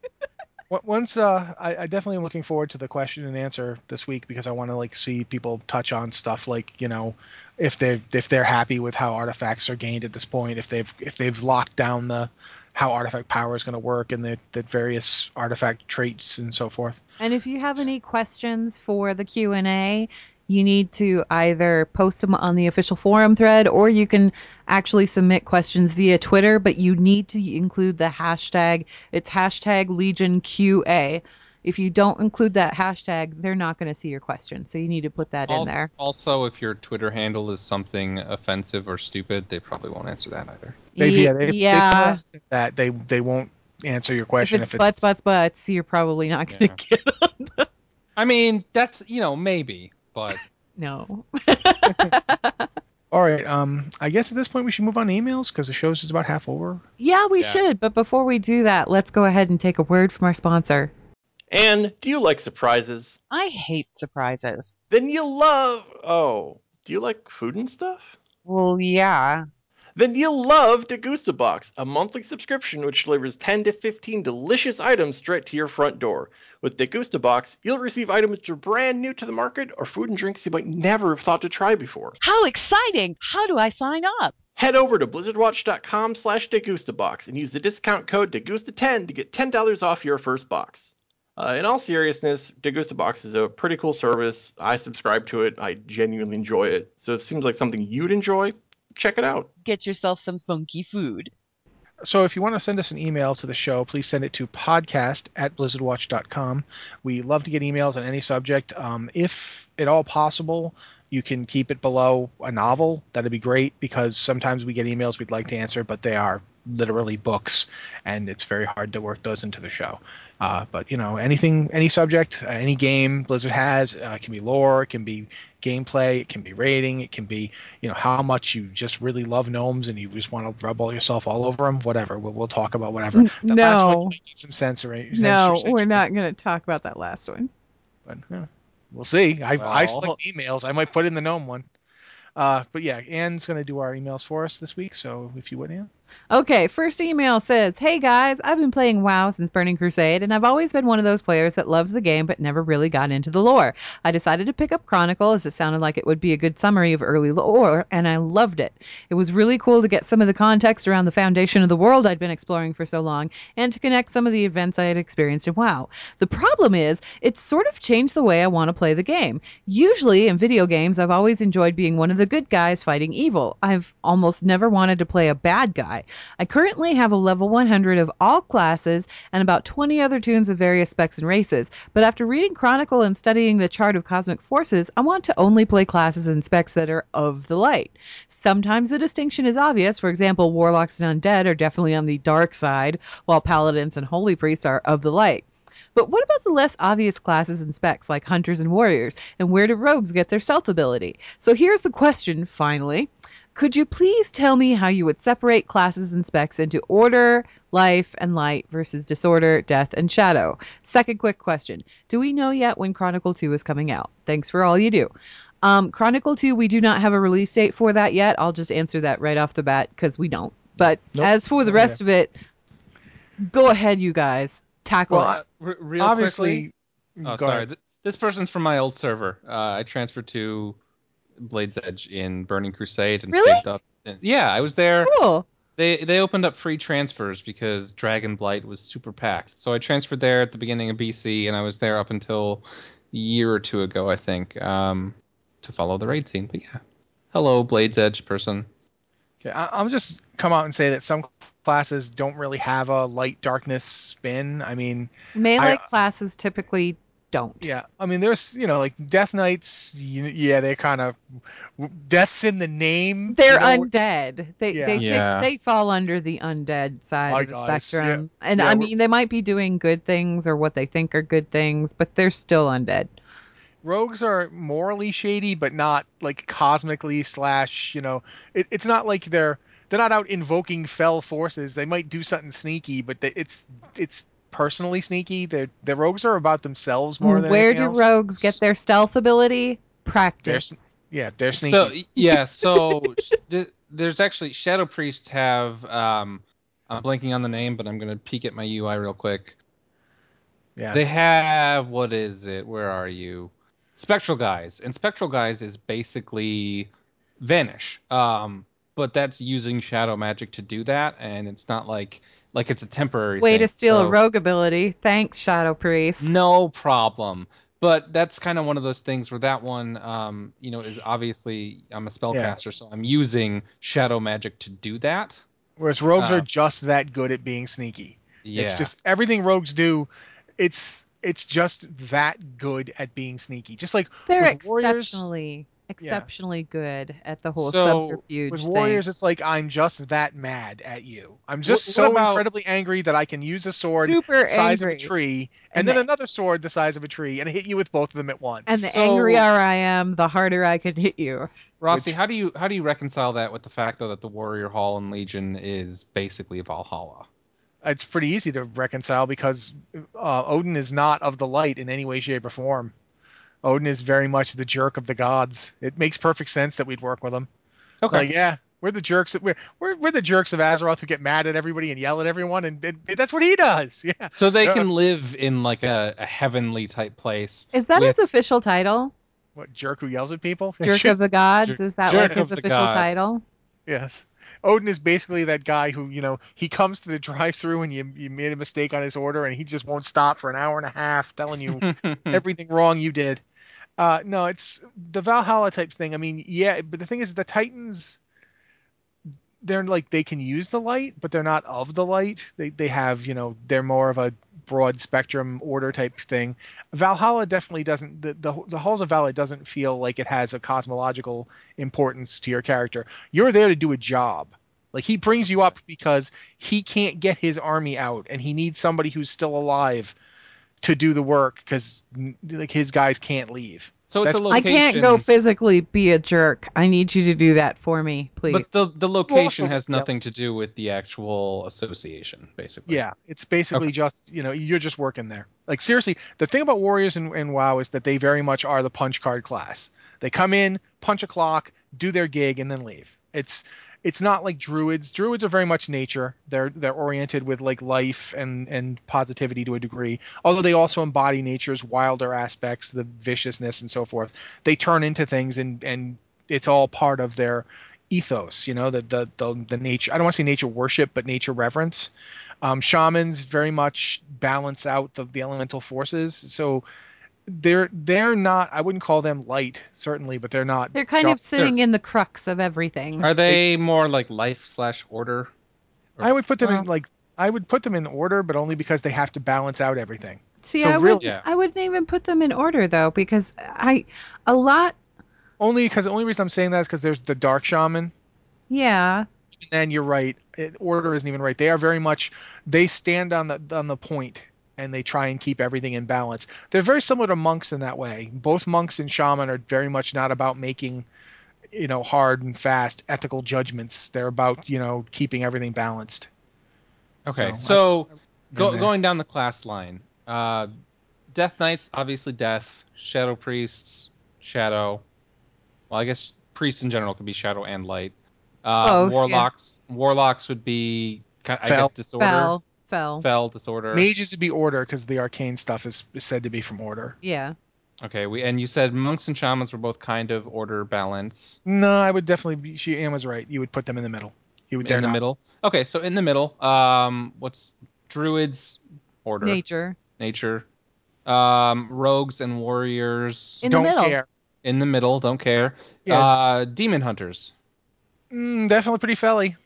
o- once uh, I, I definitely am looking forward to the question and answer this week because I want to like see people touch on stuff like you know if they if they're happy with how artifacts are gained at this point, if they've if they've locked down the how artifact power is going to work and the, the various artifact traits and so forth. And if you have any questions for the Q&A, you need to either post them on the official forum thread or you can actually submit questions via Twitter, but you need to include the hashtag. It's hashtag Legion QA. If you don't include that hashtag, they're not going to see your question. So you need to put that in there. also, if your Twitter handle is something offensive or stupid, they probably won't answer that either. They've, yeah, they, yeah. they said that they they won't answer your question if question it's butts, butts, butts, you're probably not going to Yeah. get on the... I mean, that's you know maybe, but No. All right. Um, I guess at this point we should move on to emails because the show's just about half over. Yeah, we Yeah. should. But before we do that, let's go ahead and take a word from our sponsor. And do you like surprises? I hate surprises. Then you'll love. Oh, do you like food and stuff? Well, yeah. Then you'll love Degusta Box, a monthly subscription which delivers 10 to 15 delicious items straight to your front door. With Degusta Box, you'll receive items which are brand new to the market or food and drinks you might never have thought to try before. How exciting! How do I sign up? Head over to blizzardwatch.com slash degustabox and use the discount code degusta10 to get $10 off your first box. Uh, in all seriousness, Degusta Box is a pretty cool service. I subscribe to it. I genuinely enjoy it. So if it seems like something you'd enjoy, check it out. Get yourself some funky food. So if you want to send us an email to the show, please send it to podcast at blizzardwatch.com. We love to get emails on any subject. Um, if at all possible, you can keep it below a novel. That'd be great because sometimes we get emails we'd like to answer, but they are literally books, and it's very hard to work those into the show. Uh, but you know, anything, any subject, uh, any game Blizzard has, uh, can be lore, it can be gameplay, it can be rating, it can be you know how much you just really love gnomes and you just want to rub all yourself all over them. Whatever, we'll, we'll talk about whatever. N- The last one no. you might need some censoring. No, censorship, we're not going to talk about that last one. But yeah, we'll see. I I Well- select emails. I might put in the gnome one. Uh, but yeah, Anne's gonna do our emails for us this week. So if you would, Anne. Okay, first email says, Hey guys, I've been playing WoW since Burning Crusade, and I've always been one of those players that loves the game but never really got into the lore. I decided to pick up Chronicle as it sounded like it would be a good summary of early lore, and I loved it. It was really cool to get some of the context around the foundation of the world I'd been exploring for so long, and to connect some of the events I had experienced in WoW. The problem is, it's sort of changed the way I want to play the game. Usually, in video games, I've always enjoyed being one of the good guys fighting evil. I've almost never wanted to play a bad guy. I currently have a level 100 of all classes and about 20 other tunes of various specs and races, but after reading Chronicle and studying the chart of cosmic forces, I want to only play classes and specs that are of the light. Sometimes the distinction is obvious. For example, warlocks and undead are definitely on the dark side, while paladins and holy priests are of the light. But what about the less obvious classes and specs like hunters and warriors? And where do rogues get their stealth ability? So here's the question, finally. Could you please tell me how you would separate classes and specs into order, life, and light versus disorder, death, and shadow? Second quick question. Do we know yet when Chronicle 2 is coming out? Thanks for all you do. Um, Chronicle 2, we do not have a release date for that yet. I'll just answer that right off the bat because we don't. But Nope. as for the rest of it, go ahead, you guys. Tackle Well, it. I- real Obviously. quickly. Oh, sorry. Th- this person's from my old server. Uh, I transferred to Blades Edge in Burning Crusade and Really? stayed up. and- yeah, I was there. Cool. They they opened up free transfers because Dragon Blight was super packed. So I transferred there at the beginning of BC, and I was there up until a year or two ago, I think, um, to follow the raid scene. But yeah, hello, Blades Edge person. Okay, I, I'll just come out and say that some classes don't really have a light darkness spin. I mean, Melee I- classes typically don't. yeah, I mean, there's you know like Death Knights. You, yeah, they're kind of death's in the name. They're you know, undead. They Yeah. they take- they fall under the undead side Hi, of the guys. spectrum. And Yeah, I mean, they might be doing good things or what they think are good things, but they're still undead. rogues are morally shady, but not like cosmically slash. You know, it, it's not like they're they're not out invoking fel forces. They might do something sneaky, but they, it's it's personally sneaky. They're the rogues are about themselves more than Where anything do else. rogues get their stealth ability? Practice. Yeah, they're sneaky. So yeah, so th- there's actually Shadow Priests have. Um, I'm blanking on the name, but I'm gonna peek at my UI real quick. yeah, They have what is it? Where are you? Spectral Guise, and Spectral Guise is basically Vanish. Um, but that's using shadow magic to do that, and it's not like like it's a temporary Way thing. to steal So- a rogue ability. Thanks, Shadow Priest. No problem. But that's kind of one of those things where that one, um, you know, is obviously I'm a spellcaster, so I'm using shadow magic to do that. Whereas rogues Uh, are just that good at being sneaky. Yeah. It's just everything rogues do. It's it's just that good at being sneaky. Just like They're exceptionally warriors- exceptionally, exceptionally good at the whole So, subterfuge with thing. warriors, it's like I'm just that mad at you. I'm just what so about- incredibly angry that I can use a sword Super the size angry. of a tree, and, And then the- another sword the size of a tree, and hit you with both of them at once. And the So- angrier I am, the harder I can hit you. Rossi, which- how do you how do you reconcile that with the fact though that the Warrior Hall in Legion is basically Valhalla? it's pretty easy to reconcile because uh, Odin is not of the light in any way, shape, or form. Odin is very much the jerk of the gods. It makes perfect sense that we'd work with him. Okay. Like, yeah, we're the jerks. We're, we're we're the jerks of Azeroth who get mad at everybody and yell at everyone, and, and that's what he does. Yeah. so they can live in like a, a heavenly type place. Is that with- his official title? What jerk who yells at people? Jerk of the Gods? Jer- Is that Jerk like his of official Gods. title? Yes. Odin is basically that guy who, you know, he comes to the drive-through and you you made a mistake on his order and he just won't stop for an hour and a half telling you everything wrong you did. Uh, no, it's the Valhalla type thing. I mean, yeah, but the thing is, the Titans, they're like they can use the light, but they're not of the light. They they have, you know, they're more of a broad spectrum order type thing. Valhalla definitely doesn't. The the, the halls of Valhalla doesn't feel like it has a cosmological importance to your character. You're there to do a job. Like he brings you up because he can't get his army out, and he needs somebody who's still alive to do the work because like his guys can't leave. so it's a That's- I can't go physically be a jerk. I need you to do that for me, please. But the the location also- has yeah. nothing to do with the actual association, basically. Yeah, it's basically just you know you're just working there. Like seriously, the thing about warriors and, and WoW is that they very much are the punch card class. They come in, punch a clock, do their gig, and then leave. It's it's not like druids. Druids are very much nature. They're they're oriented with like life and and positivity to a degree. Although they also embody nature's wilder aspects, the viciousness and so forth. They turn into things and and it's all part of their ethos. You know the the the, the nature. I don't want to say nature worship, but nature reverence. Um, shamans very much balance out the, the elemental forces. So they're they're not. I wouldn't call them light certainly, but they're not. They're kind dark. of sitting in the crux of everything. Are they more like life slash order? I would put them Well- in like I would put them in order, but only because they have to balance out everything. See, so I real- would Yeah. I wouldn't even put them in order though because I a lot Only because the only reason I'm saying that is because there's the dark shaman. yeah. And then you're right. It, order isn't even right. They are very much. They stand on the on the point and they try and keep everything in balance. They're very similar to monks in that way. Both monks and shaman are very much not about making, you know, hard and fast ethical judgments. They're about you know keeping everything balanced. Okay, So, so, go, going down the class line, uh, Death Knights obviously Death, Shadow Priests, Shadow. Well, I guess priests in general could be Shadow and Light. Uh, Both, yeah. warlocks, warlocks would be, ki- I Fel. guess, disorder, Fel. Fel. Fel, disorder. Mages would be order because the arcane stuff is, is said to be from order. Yeah. Okay, we and you said monks and shamans were both kind of order balance No, I would definitely. Be, she Anne was right. You would put them in the middle. You would. in the not- middle. Okay, so in the middle, um, what's druids order Nature. nature, um, rogues and warriors In the Don't middle. care. in the middle. Don't care. Yeah. Uh, demon hunters. Mm, definitely pretty felly.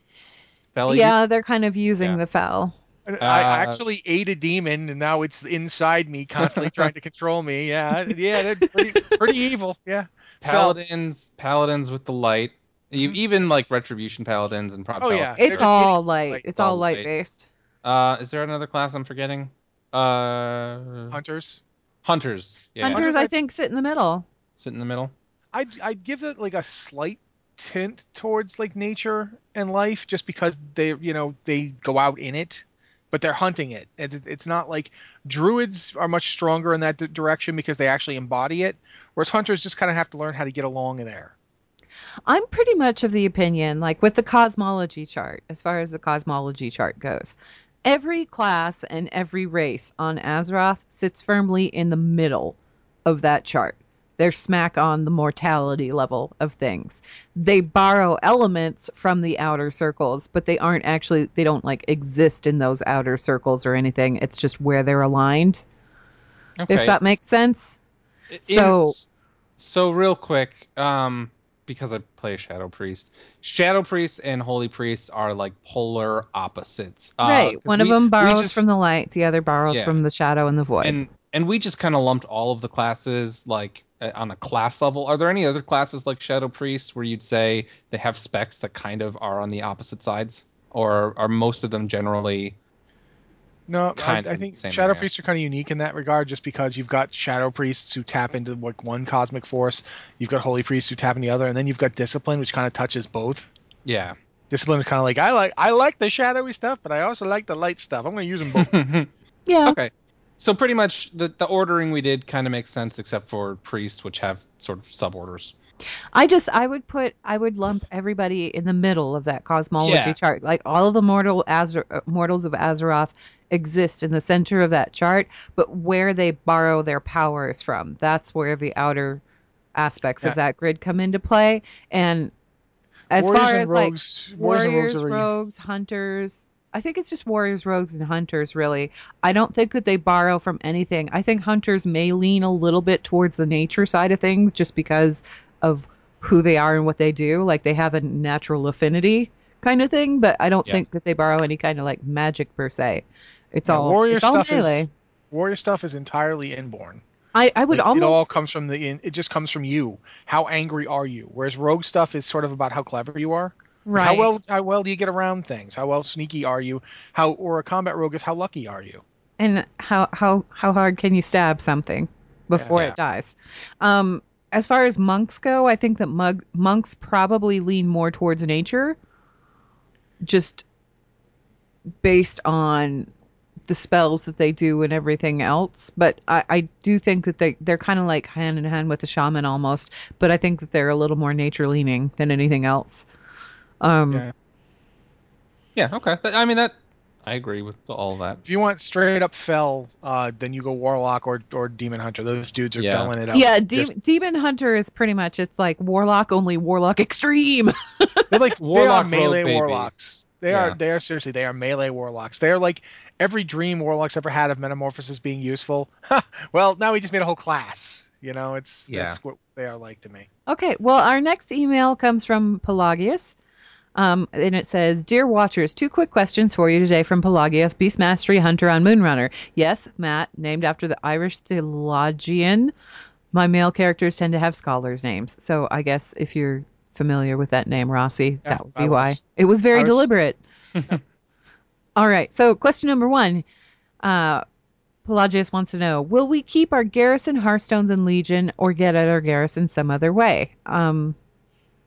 Felly. Yeah, they're kind of using Yeah. the fel. I Uh, actually ate a demon, and now it's inside me, constantly trying to control me. Yeah, yeah, they're pretty, pretty evil. Yeah. Paladins. Paladins with the light. You, even like retribution paladins and pro- Mm-hmm. Oh, yeah. It's They're- all light. like, It's all all light. light based. Uh, is there another class I'm forgetting? Uh, Hunters. hunters. Yeah, Hunters, Hunters, I I- think, sit in the middle. sit in the middle. I'd I'd give it like a slight tint towards like nature and life, just because they you know they go out in it, but they're hunting it. It- it's not like druids are much stronger in that d- direction because they actually embody it, whereas hunters just kind of have to learn how to get along in there. I'm pretty much of the opinion, like with the cosmology chart, as far as the cosmology chart goes, every class and every race on Azeroth sits firmly in the middle of that chart. They're smack on the mortality level of things. They borrow elements from the outer circles, but they aren't actually, they don't like exist in those outer circles or anything. It's just where they're aligned, Okay. if that makes sense. In- So- so real quick, um, because I play a shadow priest, shadow priests and holy priests are like polar opposites. Uh, One we- of them borrows just- from the light, the other borrows Yeah. from the shadow and the void. and and we just kind of lumped all of the classes like uh, Uh, on a class level. Are there any other classes like shadow priests where you'd say they have specs that kind of are on the opposite sides, or are most of them generally? No, I, Kind I of think same shadow area. priests are kind of unique in that regard, just because you've got shadow priests who tap into like one cosmic force, you've got holy priests who tap into the other, and then you've got discipline, which kind of touches both. Yeah. Discipline is kind of like I like I like the shadowy stuff, but I also like the light stuff. I'm going to use them both. Yeah. okay. So pretty much the, the ordering we did kind of makes sense, except for priests, which have sort of suborders. I just I would put I would lump everybody in the middle of that cosmology Yeah. chart. Like all of the mortal Azar- uh, mortals of Azeroth exist in the center of that chart, but where they borrow their powers from, that's where the outer aspects Yeah. of that grid come into play. And as warriors far and as like warriors, warriors, rogues rogues, hunters. I think it's just warriors, rogues, and hunters, really. I don't think that they borrow from anything. I think hunters may lean a little bit towards the nature side of things just because of who they are and what they do. Like they have a natural affinity kind of thing, but I don't Yeah. think that they borrow any kind of like magic per se. It's Yeah, all warrior it's stuff melee. is warrior stuff is entirely inborn. I, I would It, it all comes from the it just comes from you. How angry are you? Whereas rogue stuff is sort of about how clever you are. Right. How well how well do you get around things? How well sneaky are you? How or a combat rogue is how lucky are you? and how how how hard can you stab something before Yeah. it dies um as far as monks go i think that mug, monks probably lean more towards nature just based on the spells that they do and everything else but i, I do think that they they're kind of like hand in hand with the shaman almost but i think that they're a little more nature leaning than anything else um Yeah. Yeah, okay. I mean that I agree with all that. If you want straight up fel, uh, then you go warlock or or demon hunter. Those dudes are Yeah. felling it up. yeah, de- Just- demon hunter is pretty much it's like warlock only warlock extreme. They're like Warlock they melee rogue baby. warlocks. They Yeah. are they are seriously they are melee warlocks. They are like every dream warlocks ever had of metamorphosis being useful. well, now we just made a whole class. You know, it's Yeah. that's what they are like to me. Okay, well, our next email comes from Pelagius. Um, and it says, Dear Watchers, two quick questions for you today from Pelagius, Beast Mastery Hunter on Moonrunner. Yes, Matt, named after the Irish theologian. My male characters tend to have scholars' names. So I guess if you're familiar with that name, Rossi, Yeah, that would be why. It was very was- deliberate. All right, so question number one. Uh, Pelagius wants to know Will we keep our garrison Hearthstones and Legion or get at our garrison some other way? Um,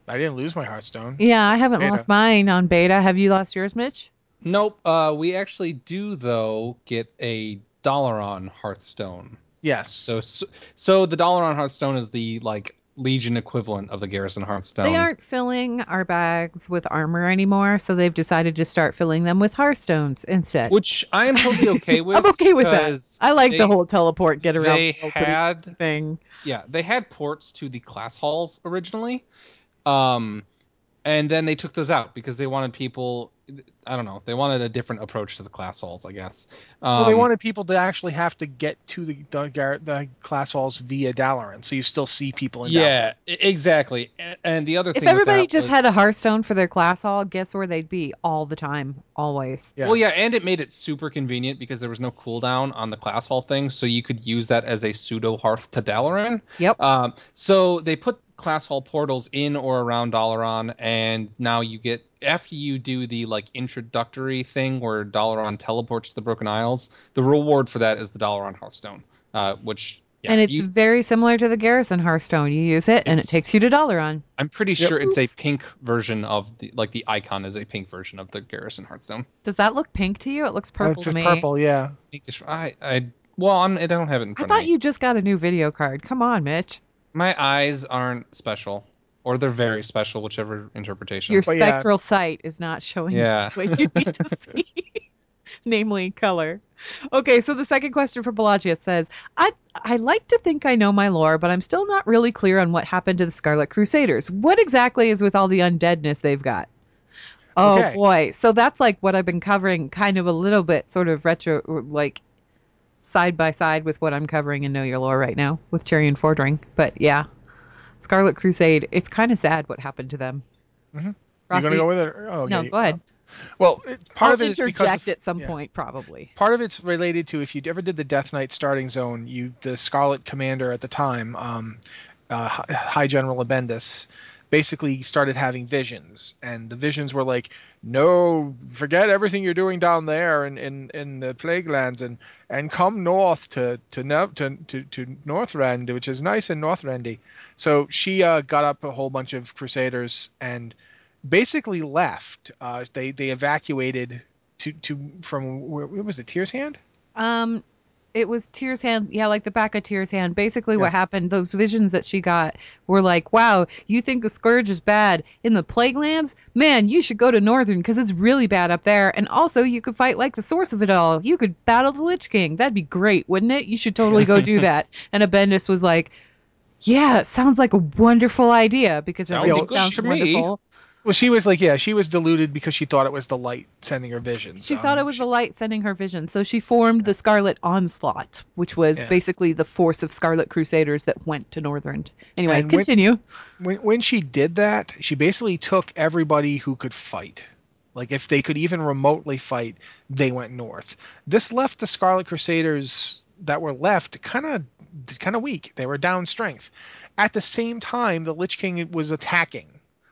I didn't lose my Hearthstone. yeah, I haven't Beta. lost mine on beta. Have you lost yours, Mitch? Nope. Uh, we actually do though get a Dalaran Hearthstone. Yes. So so, so the Dalaran Hearthstone is the like Legion equivalent of the Garrison Hearthstone. They aren't filling our bags with armor anymore, so they've decided to start filling them with Hearthstones instead. which I am totally okay with. I'm okay with that. I like they- the whole teleport get around they the had- thing. Yeah, they had ports to the class halls originally, um, and then they took those out because they wanted people. I don't know. They wanted a different approach to the class halls, I guess. Um, well, they wanted people to actually have to get to the the, the class halls via Dalaran, so you still see people in Yeah, e- exactly. A- And the other If thing, with everybody that just was- had a Hearthstone for their class hall, guess where they'd be all the time, always. Yeah. Well, yeah, and it made it super convenient because there was no cooldown on the class hall thing, so you could use that as a pseudo hearth to Dalaran. Yep. Um, so they put class hall portals in or around Dalaran, and now you get after you do the like introductory thing where Dalaran teleports to the Broken Isles. The reward for that is the Dalaran Hearthstone, uh, which yeah, and it's you- very similar to the Garrison Hearthstone. You use it, and it takes you to Dalaran. I'm pretty Yep. sure it's a pink version of the like the icon is a pink version of the Garrison Hearthstone. Does that look pink to you? It looks Uh, purple just to me. purple, yeah. I I well, I'm, I don't have it in I thought of me. you just got a new video card. Come on, Mitch. My eyes aren't special, or they're very special, whichever interpretation. Your But yeah. spectral sight is not showing Yeah. you what you need to see, namely color. Okay, so the second question for Pelagius says, I I like to think I know my lore, but I'm still not really clear on what happened to the Scarlet Crusaders. What exactly is with all the undeadness they've got? Oh Okay. boy, so that's like what I've been covering, kind of a little bit, sort of retro, like side by side with what I'm covering in Know Your Lore right now with Tirion Fordring. But yeah, Scarlet Crusade, it's kind of sad what happened to them. Mhm. You Rossi- gonna go with it? or- Oh, okay. no, go ahead. Well, it, part I'll of it interject of- at some yeah. point, probably. part of it's related to if you ever did the Death Knight starting zone, you the Scarlet Commander at the time, um, uh, High General Abbendis, basically started having visions, and the visions were like, "No, forget everything you're doing down there in in, in the Plague Lands, and and come north to to to to, to Northrend, which is nice and Northrendy." So she uh, got up a whole bunch of Crusaders and basically left. Uh, they they evacuated to to from where, where was it? Tyr's Hand. Um, it was Tyr's hand, yeah, like the back of Tyr's hand. Basically, Yeah. what happened? Those visions that she got were like, "Wow, you think the scourge is bad in the Plague Lands? Man, you should go to Northrend because it's really bad up there. And also, you could fight like the source of it all. You could battle the Lich King. That'd be great, wouldn't it? You should totally go do that." And Abbendis was like, "Yeah, it sounds like a wonderful idea because Sounds everything sounds wonderful." Well, she was like, yeah, she was deluded because she thought it was the light sending her visions. She Um, thought it was the light sending her vision, so she formed the Scarlet Onslaught, which was Yeah. basically the force of Scarlet Crusaders that went to Northrend. Anyway, And when- continue. when when she did that, she basically took everybody who could fight. Like if they could even remotely fight, they went north. This left the Scarlet Crusaders that were left kind of kind of weak. They were down strength. At the same time, the Lich King was attacking.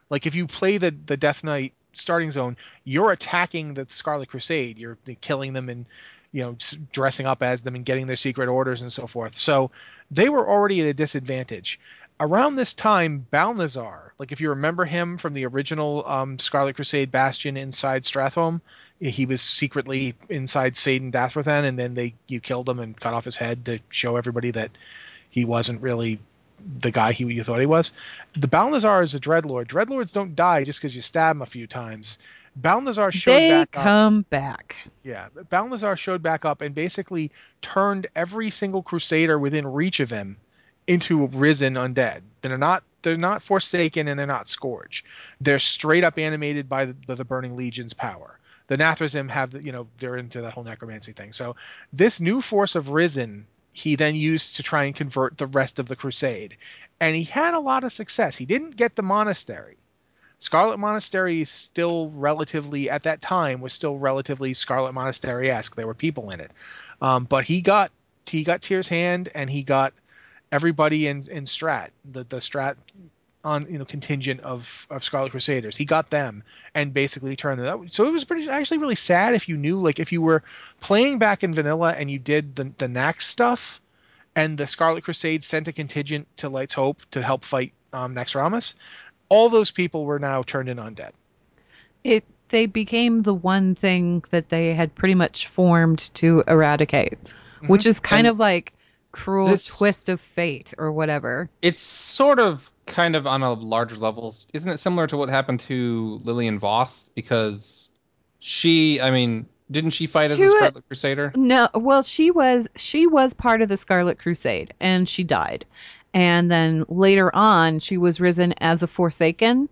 Like if you play the the Death Knight starting zone, you're attacking the Scarlet Crusade. You're killing them and you know dressing up as them and getting their secret orders and so forth. So they were already at a disadvantage around this time, Balnazzar, like if you remember him from the original um, Scarlet Crusade Bastion inside Stratholme, he was secretly inside Saidan Dathrosa, and then they you killed him and cut off his head to show everybody that he wasn't really the guy he you thought he was. The Balnazzar is a Dreadlord. Dreadlords don't die just because you stab them a few times. Balnazzar showed They back up. come back. Yeah, Balnazzar showed back up and basically turned every single crusader within reach of him into risen undead. They're not they're not forsaken and they're not scourge. They're straight up animated by the, the burning legion's power. The Nathrezim have the- you know they're into that whole necromancy thing. So this new force of risen he then used to try and convert the rest of the crusade, and he had a lot of success. He didn't get the monastery. Scarlet Monastery is still relatively at that time was still relatively Scarlet Monastery esque. There were people in it, um, but he got he got Tyr's hand and he got everybody in in Strat the the Strat on you know contingent of of Scarlet Crusaders. He got them and basically turned it. out. So it was pretty actually really sad if you knew like if you were playing back in vanilla and you did the the Naxx stuff and the Scarlet Crusade sent a contingent to Light's Hope to help fight um. All those people were now turned in undead. It they became the one thing that they had pretty much formed to eradicate, which is kind And of like cruel this- twist of fate or whatever. It's sort of kind of on a larger level. Isn't it similar to what happened to Lillian Voss? Because she, I mean, didn't she fight as a a- Scarlet Crusader? No, well, she was she was part of the Scarlet Crusade, and she died. And then later on, she was risen as a Forsaken,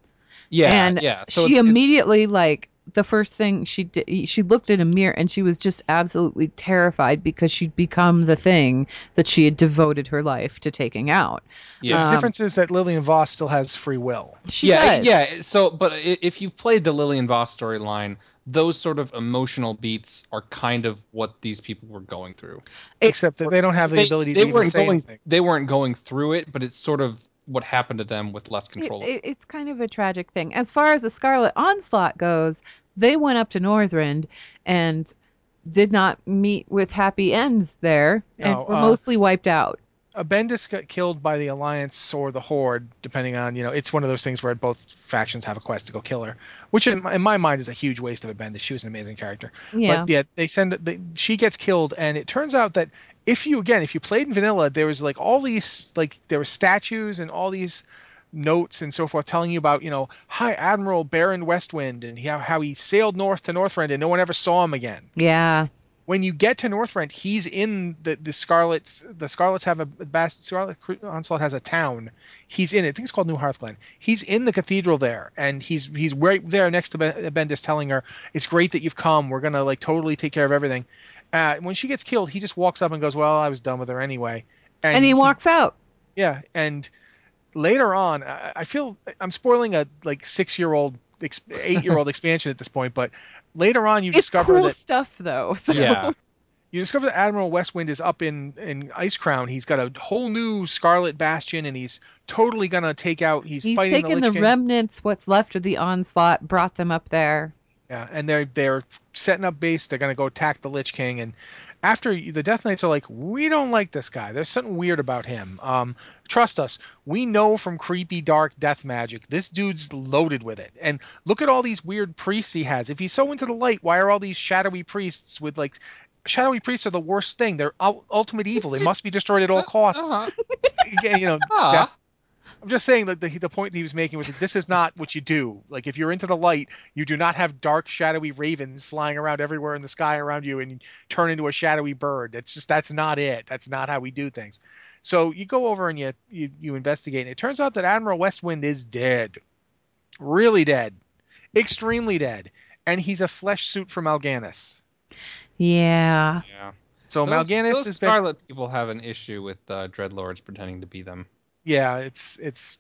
Yeah, and yeah. So she it's- it's- immediately like the first thing she did she looked in a mirror and she was just absolutely terrified because she'd become the thing that she had devoted her life to taking out yeah. Um, the difference is that Lillian Voss still has free will. she yeah, does. yeah. So, but if you've played the Lillian Voss storyline, those sort of emotional beats are kind of what these people were going through. It- Except that they don't have the They, ability they to even weren't say going. anything. They weren't going through it, but it's sort of what happened to them with less control. it- it's kind of a tragic thing. As far as the Scarlet Onslaught goes, they went up to Northrend and did not meet with happy ends there and No, were uh, mostly wiped out. Abbendis got killed by the Alliance or the Horde, depending on you know. It's one of those things where both factions have a quest to go kill her, which in my, in my mind is a huge waste of Abbendis. She was an amazing character. Yeah. But yeah, they send they, she gets killed, and it turns out that if you again, if you played in vanilla, there was like all these like there were statues and all these notes and so forth telling you about you know High Admiral Baron Westwind and how how he sailed north to Northrend and no one ever saw him again yeah. when you get to Northrend, he's in the the Scarlets. The Scarlets have a Bas- Scarlet Onslaught has a town. He's in it. I think it's called New Hearthglen. He's in the cathedral there, and he's he's right there next to Ben- Bendis, telling her it's great that you've come. We're gonna like totally take care of everything. Uh, when she gets killed, he just walks up and goes, "Well, I was done with her anyway." And, he walks out. Yeah, and later on, I, I feel I'm spoiling a like six year old, ex- eight year old expansion at this point, but later on you It's discover cool that stuff though. So. yeah, you discover that Admiral Westwind is up in in Ice Crown. He's got a whole new Scarlet Bastion, and he's totally gonna take out. He's, He's the, the, remnants, what's left of the onslaught, brought them up there. Yeah, and they're they're setting up base. They're gonna go attack the Lich King, and after the Death Knights are like, we don't like this guy. There's something weird about him. Um, trust us, we know from creepy dark death magic, this dude's loaded with it. And look at all these weird priests he has. If he's so into the light, why are all these shadowy priests with like shadowy priests are the worst thing. They're ultimate evil. They must be destroyed at all costs. Uh-huh. You know, Ah. death- I'm just saying that the, the point he was making was that this is not what you do. Like if you're into the light, you do not have dark, shadowy ravens flying around everywhere in the sky around you and turn into a shadowy bird. That's just that's not it. That's not how we do things. So you go over and you you, you investigate. And it turns out that Admiral Westwind is dead, really dead, extremely dead, and he's a flesh suit from Mal'Ganis. Yeah. Yeah. So those, Mal'Ganis those has been Scarlet people have an issue with uh, Dreadlords pretending to be them. Yeah, it's it's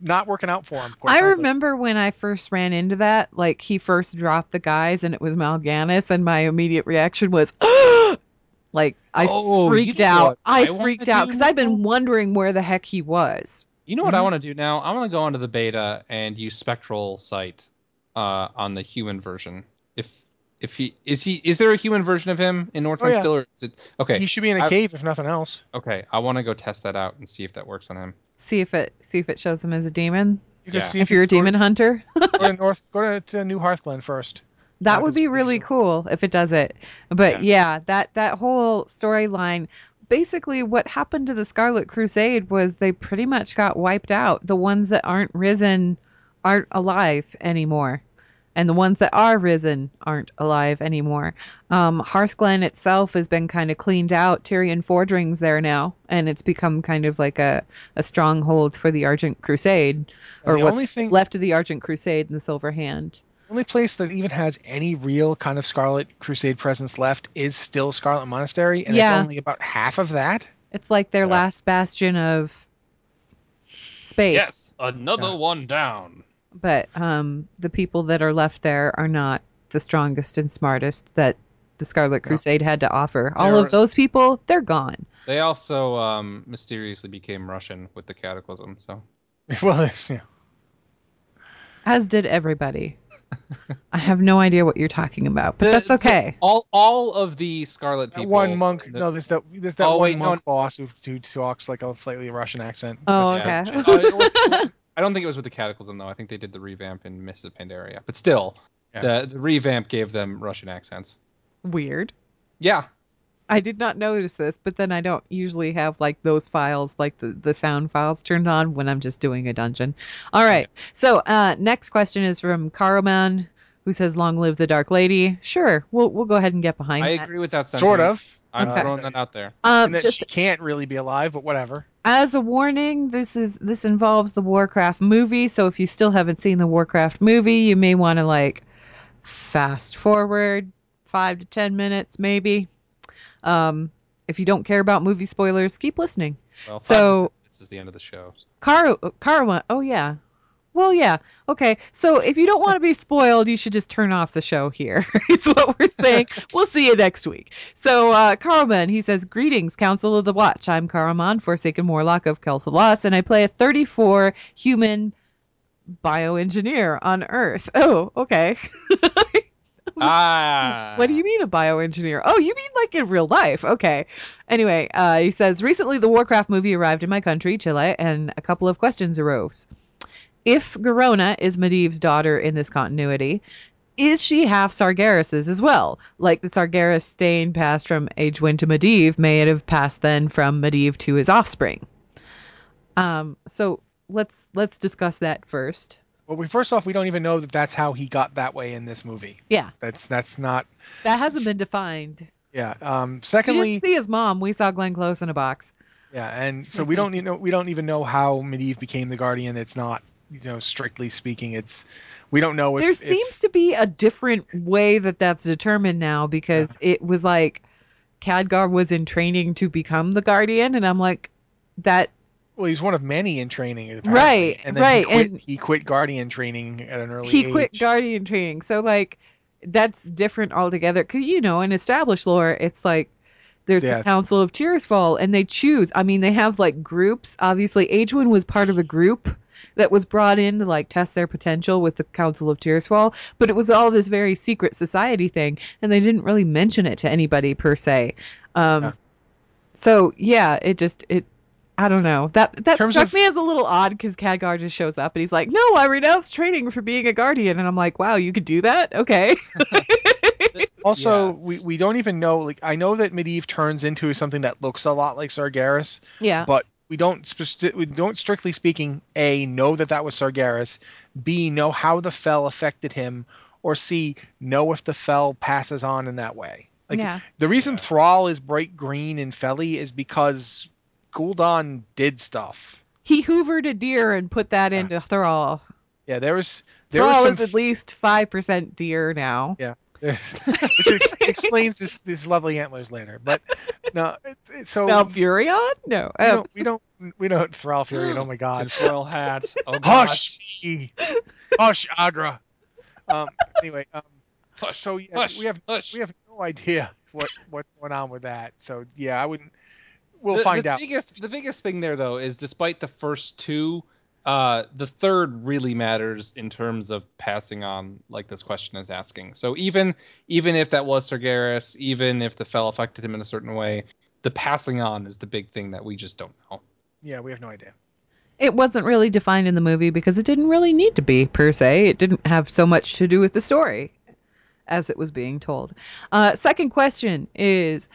not working out for him. quite I frankly. remember when I first ran into that, like he first dropped the guise and it was Mal'Ganis, and my immediate reaction was, like I Oh, you freaked know out. I, I freaked out because I've been wondering where the heck he was. You know what I Mhm. want to do now? I want to go onto the beta and use Spectral Sight uh, on the human version. If if he is he is there a human version of him in Northrend Oh, yeah. still or is it okay? He should be in a I- cave if nothing else. Okay, I want to go test that out and see if that works on him. See if it see if it shows him as a demon. You could Yeah. see If you're a you go- demon hunter, go to North, go to, to New Hearthglen first. that Yeah, would 'cause be really a- cool if it does it. But yeah, that that whole storyline. Basically, what happened to the Scarlet Crusade was they pretty much got wiped out. The ones that aren't risen aren't alive anymore. And the ones that are risen aren't alive anymore. Um, Hearthglen itself has been kind of cleaned out. Tirion Fordring's there now, and it's become kind of like a, a stronghold for the Argent Crusade, or what's only thing- left of the Argent Crusade and the Silver Hand. The only place that even has any real kind of Scarlet Crusade presence left is still Scarlet Monastery, and Yeah. it's only about half of that. It's like their Yeah. last bastion of space. Yes, another Yeah. one down. But um, the people that are left there are not the strongest and smartest that the Scarlet No. Crusade had to offer. All They're- of those people, they're gone. They also um, mysteriously became Russian with the Cataclysm. So well, yeah. As did everybody. I have no idea what you're talking about, but The- that's okay. all all of the Scarlet that people. one monk. the- no, there's that. There's that Oh, one wait, no. monk boss who, who talks like a slightly Russian accent. Oh, That's okay. it. It was- it was- I don't think it was with the Cataclysm though. I think they did the revamp in Mists of Pandaria. But still, Yeah. the the revamp gave them Russian accents. Weird. Yeah, I did not notice this, but then I don't usually have like those files, like the, the sound files turned on when I'm just doing a dungeon. All right. So uh, next question is from Karuman, who says, "Long live the Dark Lady." Sure, we'll we'll go ahead and get behind I that. agree with that sentiment. Sort of. I'm Okay. throwing that out there. Um, and that just she can't really be alive, but whatever. As a warning, this is this involves the Warcraft movie. So if you still haven't seen the Warcraft movie, you may want to like fast forward five to ten minutes, maybe. Um, if you don't care about movie spoilers, keep listening. Well, So- this is the end of the show. Karu, Karma. Oh yeah. Well, yeah. Okay. So if you don't want to be spoiled, you should just turn off the show here. it's what we're saying. we'll see you next week. So uh, Karaman, he says, "Greetings, Council of the Watch. I'm Karaman, Forsaken Warlock of Kel'Thuzad, and I play a 34 human bioengineer on Earth. Oh, okay. Ah. What do you mean a bioengineer? Oh, you mean like in real life? Okay. Anyway, uh, he says recently the Warcraft movie arrived in my country, Chile, and a couple of questions arose. If Garona is Medivh's daughter in this continuity, is she half Sargeras's as well? Like the Sargeras stain passed from Aegwynn to Medivh may it have passed then from Medivh to his offspring. Um, so let's let's discuss that first. Well, we first off, we don't even know that that's how he got that way in this movie. Yeah, That's that's not. that hasn't been defined. Yeah. Um. secondly, We didn't see his mom. We saw Glenn Close in a box. Yeah, and so we don't you know we don't even know how Medivh became the guardian. It's not you know strictly speaking. It's we don't know if there if- seems to be a different way that that's determined now because it was like Khadgar was in training to become the guardian, and I'm like, that well he's one of many in training apparently. Right, and then right, He quit, and- he quit guardian training at an early he age. quit guardian training. So like, that's different altogether. Cause you know, in established lore, it's like. There's Yeah, the Council of Tirisfal, and they choose. I mean, they have like groups. Obviously, Aegwynn was part of a group, that was brought in to like test their potential with the Council of Tirisfal, but it was all this very secret society thing, and they didn't really mention it to anybody per se. Um, Yeah. So yeah, it just it. I don't know. That that struck of- me as a little odd because Khadgar just shows up and he's like, "No, I renounced training for being a guardian," and I'm like, "Wow, you could do that? Okay." Also, Yeah. we, we don't even know. Like, I know that Medivh turns into something that looks a lot like Sargeras, yeah. but we don't we don't strictly speaking a know that that was Sargeras, b know how the fel affected him, or c know if the fel passes on in that way. Like yeah. the reason Thrall is bright green in Felly is because Gul'dan did stuff. He hoovered a deer and put that Yeah. into Thrall. Yeah, there was there Thrall was is at least five percent deer now. which ex- explains this these lovely antlers later. But no, it, it, so Malfurion? No. we Oh, don't, we don't we don't Thrall Fury. Oh my God! Tinfoil hats. Oh gosh. Hush, hush, Aggra. Um. Anyway, um. Hush. So yeah, Hush. we have Hush. we have no idea what what's going on with that. So yeah, I wouldn't. We'll the, find the out. Biggest, the biggest thing there, though, is despite the first two, uh, the third really matters in terms of passing on, like this question is asking. So even even if that was Sargeras, even if the fel affected him in a certain way, the passing on is the big thing that we just don't know. Yeah, we have no idea. it wasn't really defined in the movie because it didn't really need to be per se. It didn't have so much to do with the story as it was being told. Uh, second question is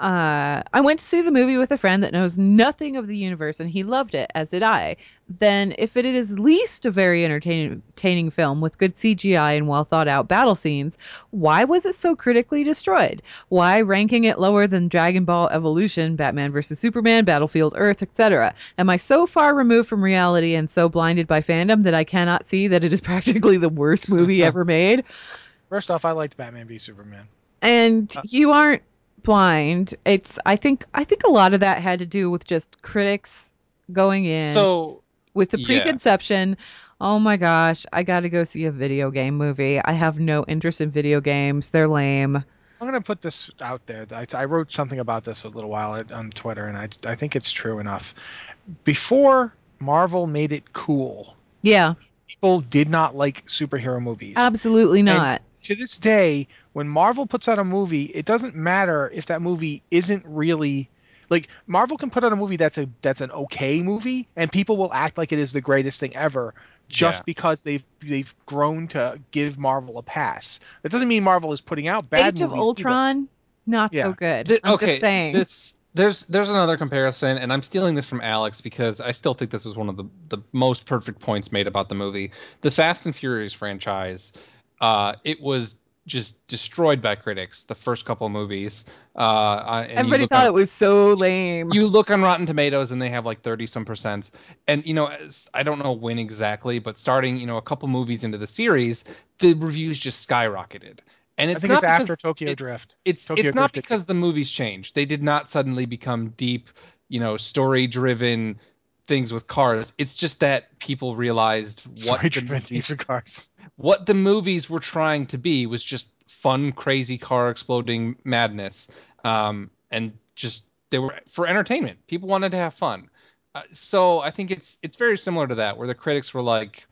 uh, I went to see the movie with a friend that knows nothing of the universe and he loved it, as did I. Then, if it is at least a very entertaining entertaining film with good CGI and well thought out battle scenes, why was it so critically destroyed? Why ranking it lower than Dragon Ball Evolution, Batman vs. Superman, Battlefield Earth, etc.? Am I so far removed from reality and so blinded by fandom that I cannot see that it is practically the worst movie ever made? First off, I liked Batman v Superman. and you aren't blind it's i think i think a lot of that had to do with just critics going in So with the yeah. preconception oh my gosh i gotta go see a video game movie i have no interest in video games they're lame I'm gonna put this out there. I, I wrote something about this a little while on Twitter, and I I think it's true enough. Before Marvel made it cool, yeah people did not like superhero movies. absolutely not to this day, when Marvel puts out a movie, it doesn't matter if that movie isn't really like Marvel can put out a movie that's a that's an okay movie, and people will act like it is the greatest thing ever just Yeah. because they've they've grown to give Marvel a pass. That doesn't mean Marvel is putting out bad age of movies. either. ultron not Yeah. so good Th- i'm okay, just saying This there's there's another comparison, and I'm stealing this from Alex because I still think this is one of the the most perfect points made about the movie. The Fast and Furious franchise, uh, it was just destroyed by critics. The first couple of movies, uh, everybody thought on- it was so lame you look on Rotten Tomatoes and they have like 30 some percent. And you know, I don't know when exactly, but starting, you know, a couple movies into the series, the reviews just skyrocketed. And I it's think not it's after Tokyo it- Drift. it's Tokyo it's not Drift did because the movies changed. They did not suddenly become deep, you know, story driven things with cars. It's just that people realized what Sorry, the Driven movies, Diesel cars. What the movies were trying to be was just fun, crazy car exploding madness, um, and just they were for entertainment. People wanted to have fun. Uh, so I think it's it's very similar to that, where the critics were like,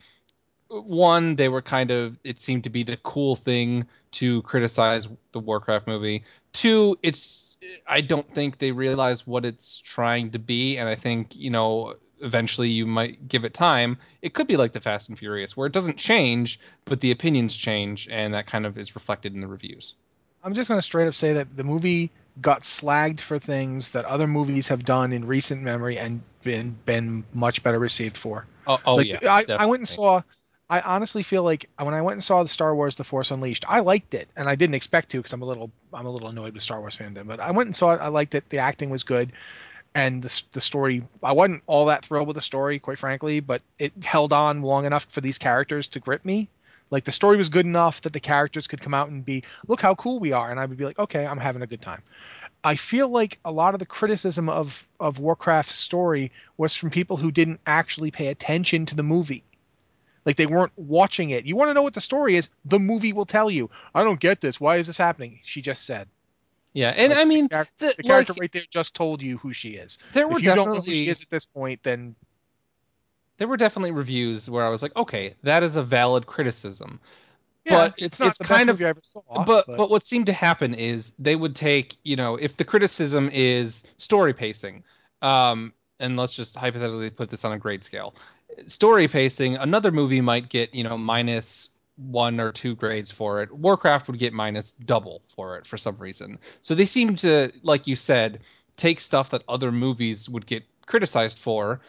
one, they were kind of it seemed to be the cool thing to criticize the Warcraft movie. Two, it's I don't think they realize what it's trying to be, and I think you know eventually you might give it time. It could be like the Fast and Furious, where it doesn't change, but the opinions change, and that kind of is reflected in the reviews. I'm just going to straight up say that the movie got slagged for things that other movies have done in recent memory and been been much better received for. Oh, oh like, yeah, I, I went and saw. I honestly feel like when I went and saw the Star Wars: The Force Unleashed, I liked it, and I didn't expect to because I'm a little I'm a little annoyed with Star Wars fandom. But I went and saw it. I liked it. The acting was good, and the the story. I wasn't all that thrilled with the story, quite frankly, but it held on long enough for these characters to grip me. Like the story was good enough that the characters could come out and be, look how cool we are, and I would be like, okay, I'm having a good time. I feel like a lot of the criticism of of Warcraft's story was from people who didn't actually pay attention to the movie. Like they weren't watching it. You want to know what the story is? The movie will tell you. I don't get this. Why is this happening? She just said. Yeah, and Like, I mean, the, char- the, the character like, right there just told you who she is. there were If you don't know who definitely she is at this point, then there were definitely reviews where I was like, okay, that is a valid criticism. Yeah, but it's not it's kind of movie I ever saw. but but what seemed to happen is they would take you know if the criticism is story pacing um and let's just hypothetically put this on a grade scale story pacing another movie might get you know minus one or two grades for it warcraft would get minus double for it for some reason so they seem to like you said take stuff that other movies would get criticized for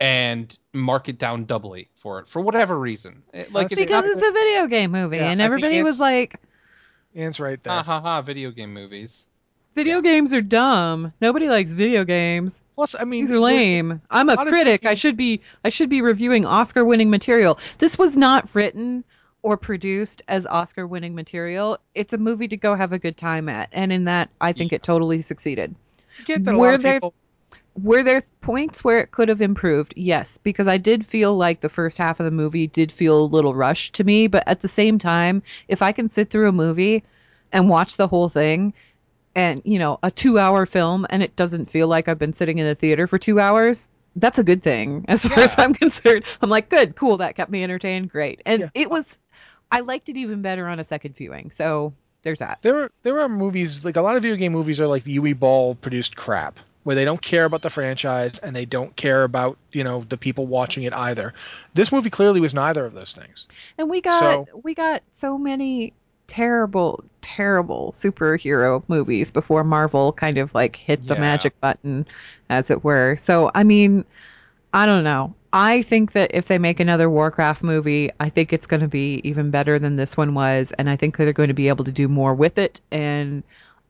and mark it down doubly for it for whatever reason It- oh, like That's it, because it's a video game movie, Yeah, and everybody was it's- like, Ian's right there. ha ha ha video game movies "Video games are dumb. Nobody likes video games. Plus, I mean, These are lame. I'm a lot of critic. I should be. I should be reviewing Oscar-winning material. This was not written or produced as Oscar-winning material. It's a movie to go have a good time at, and in that, I think it totally succeeded. Get that were there- people. Were there points where it could have improved? Yes, because I did feel like the first half of the movie did feel a little rushed to me, but at the same time, if I can sit through a movie and watch the whole thing and, you know, a 2-hour film and it doesn't feel like I've been sitting in the theater for 2 hours, that's a good thing as far as I'm concerned. I'm like, good, cool, that kept me entertained, great. And Yeah. it was I liked it even better on a second viewing. So, there's that. There are there are movies like a lot of video game movies are like the Uwe Boll produced crap where they don't care about the franchise and they don't care about you know the people watching it either. This movie clearly was neither of those things. And we got we got so many terrible, terrible superhero movies before Marvel kind of like hit the Yeah. magic button, as it were. So I mean, I don't know. I think that if they make another Warcraft movie, I think it's going to be even better than this one was, and I think they're going to be able to do more with it. And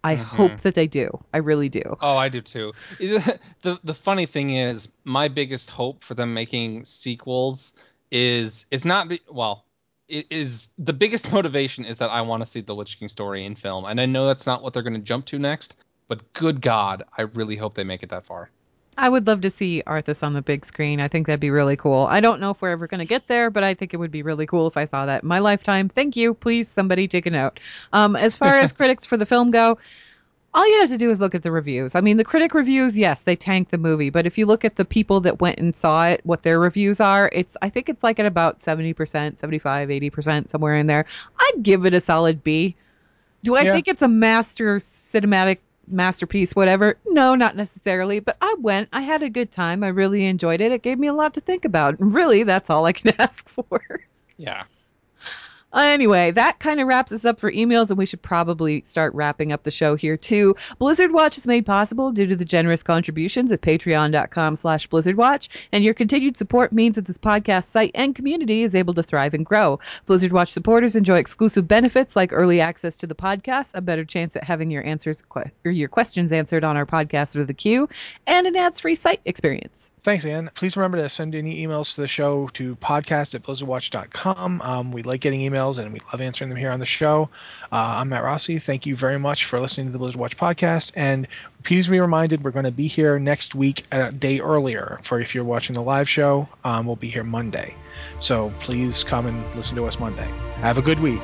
I Mhm. hope that they do. I really do. Oh, I do too. the The funny thing is, my biggest hope for them making sequels is is not be, well. It is the biggest motivation is that I want to see the Lich King story in film, and I know that's not what they're going to jump to next. But good God, I really hope they make it that far. I would love to see Arthas on the big screen. I think that'd be really cool. I don't know if we're ever going to get there, but I think it would be really cool if I saw that in my lifetime. Thank you. Please, somebody take a note. Um, as far as critics for the film go, all you have to do is look at the reviews. I mean, the critic reviews, yes, they tank the movie, but if you look at the people that went and saw it, what their reviews are, it's I think it's like at about 70%, 75, 80%, somewhere in there. I'd give it a solid B. Do I Yeah. think it's a master cinematic masterpiece, whatever? No, not necessarily, but I went, I had a good time. I really enjoyed it. It gave me a lot to think about. Really, that's all I can ask for. Yeah. Anyway, that kind of wraps us up for emails, and we should probably start wrapping up the show here too. Blizzard Watch is made possible due to the generous contributions at patreon.com slash blizzardwatch, and your continued support means that this podcast site and community is able to thrive and grow. Blizzard Watch supporters enjoy exclusive benefits like early access to the podcast, a better chance at having your answers or your questions answered on our podcast or the queue, and an ads-free site experience. Thanks, Ian. Please remember to send any emails to the show to podcast at blizzardwatch.com. Um, we like getting emails and we love answering them here on the show. Uh, I'm Matt Rossi. Thank you very much for listening to the Blizzard Watch podcast. And please be reminded we're going to be here next week a day earlier for if you're watching the live show. Um, we'll be here Monday. So please come and listen to us Monday. Have a good week.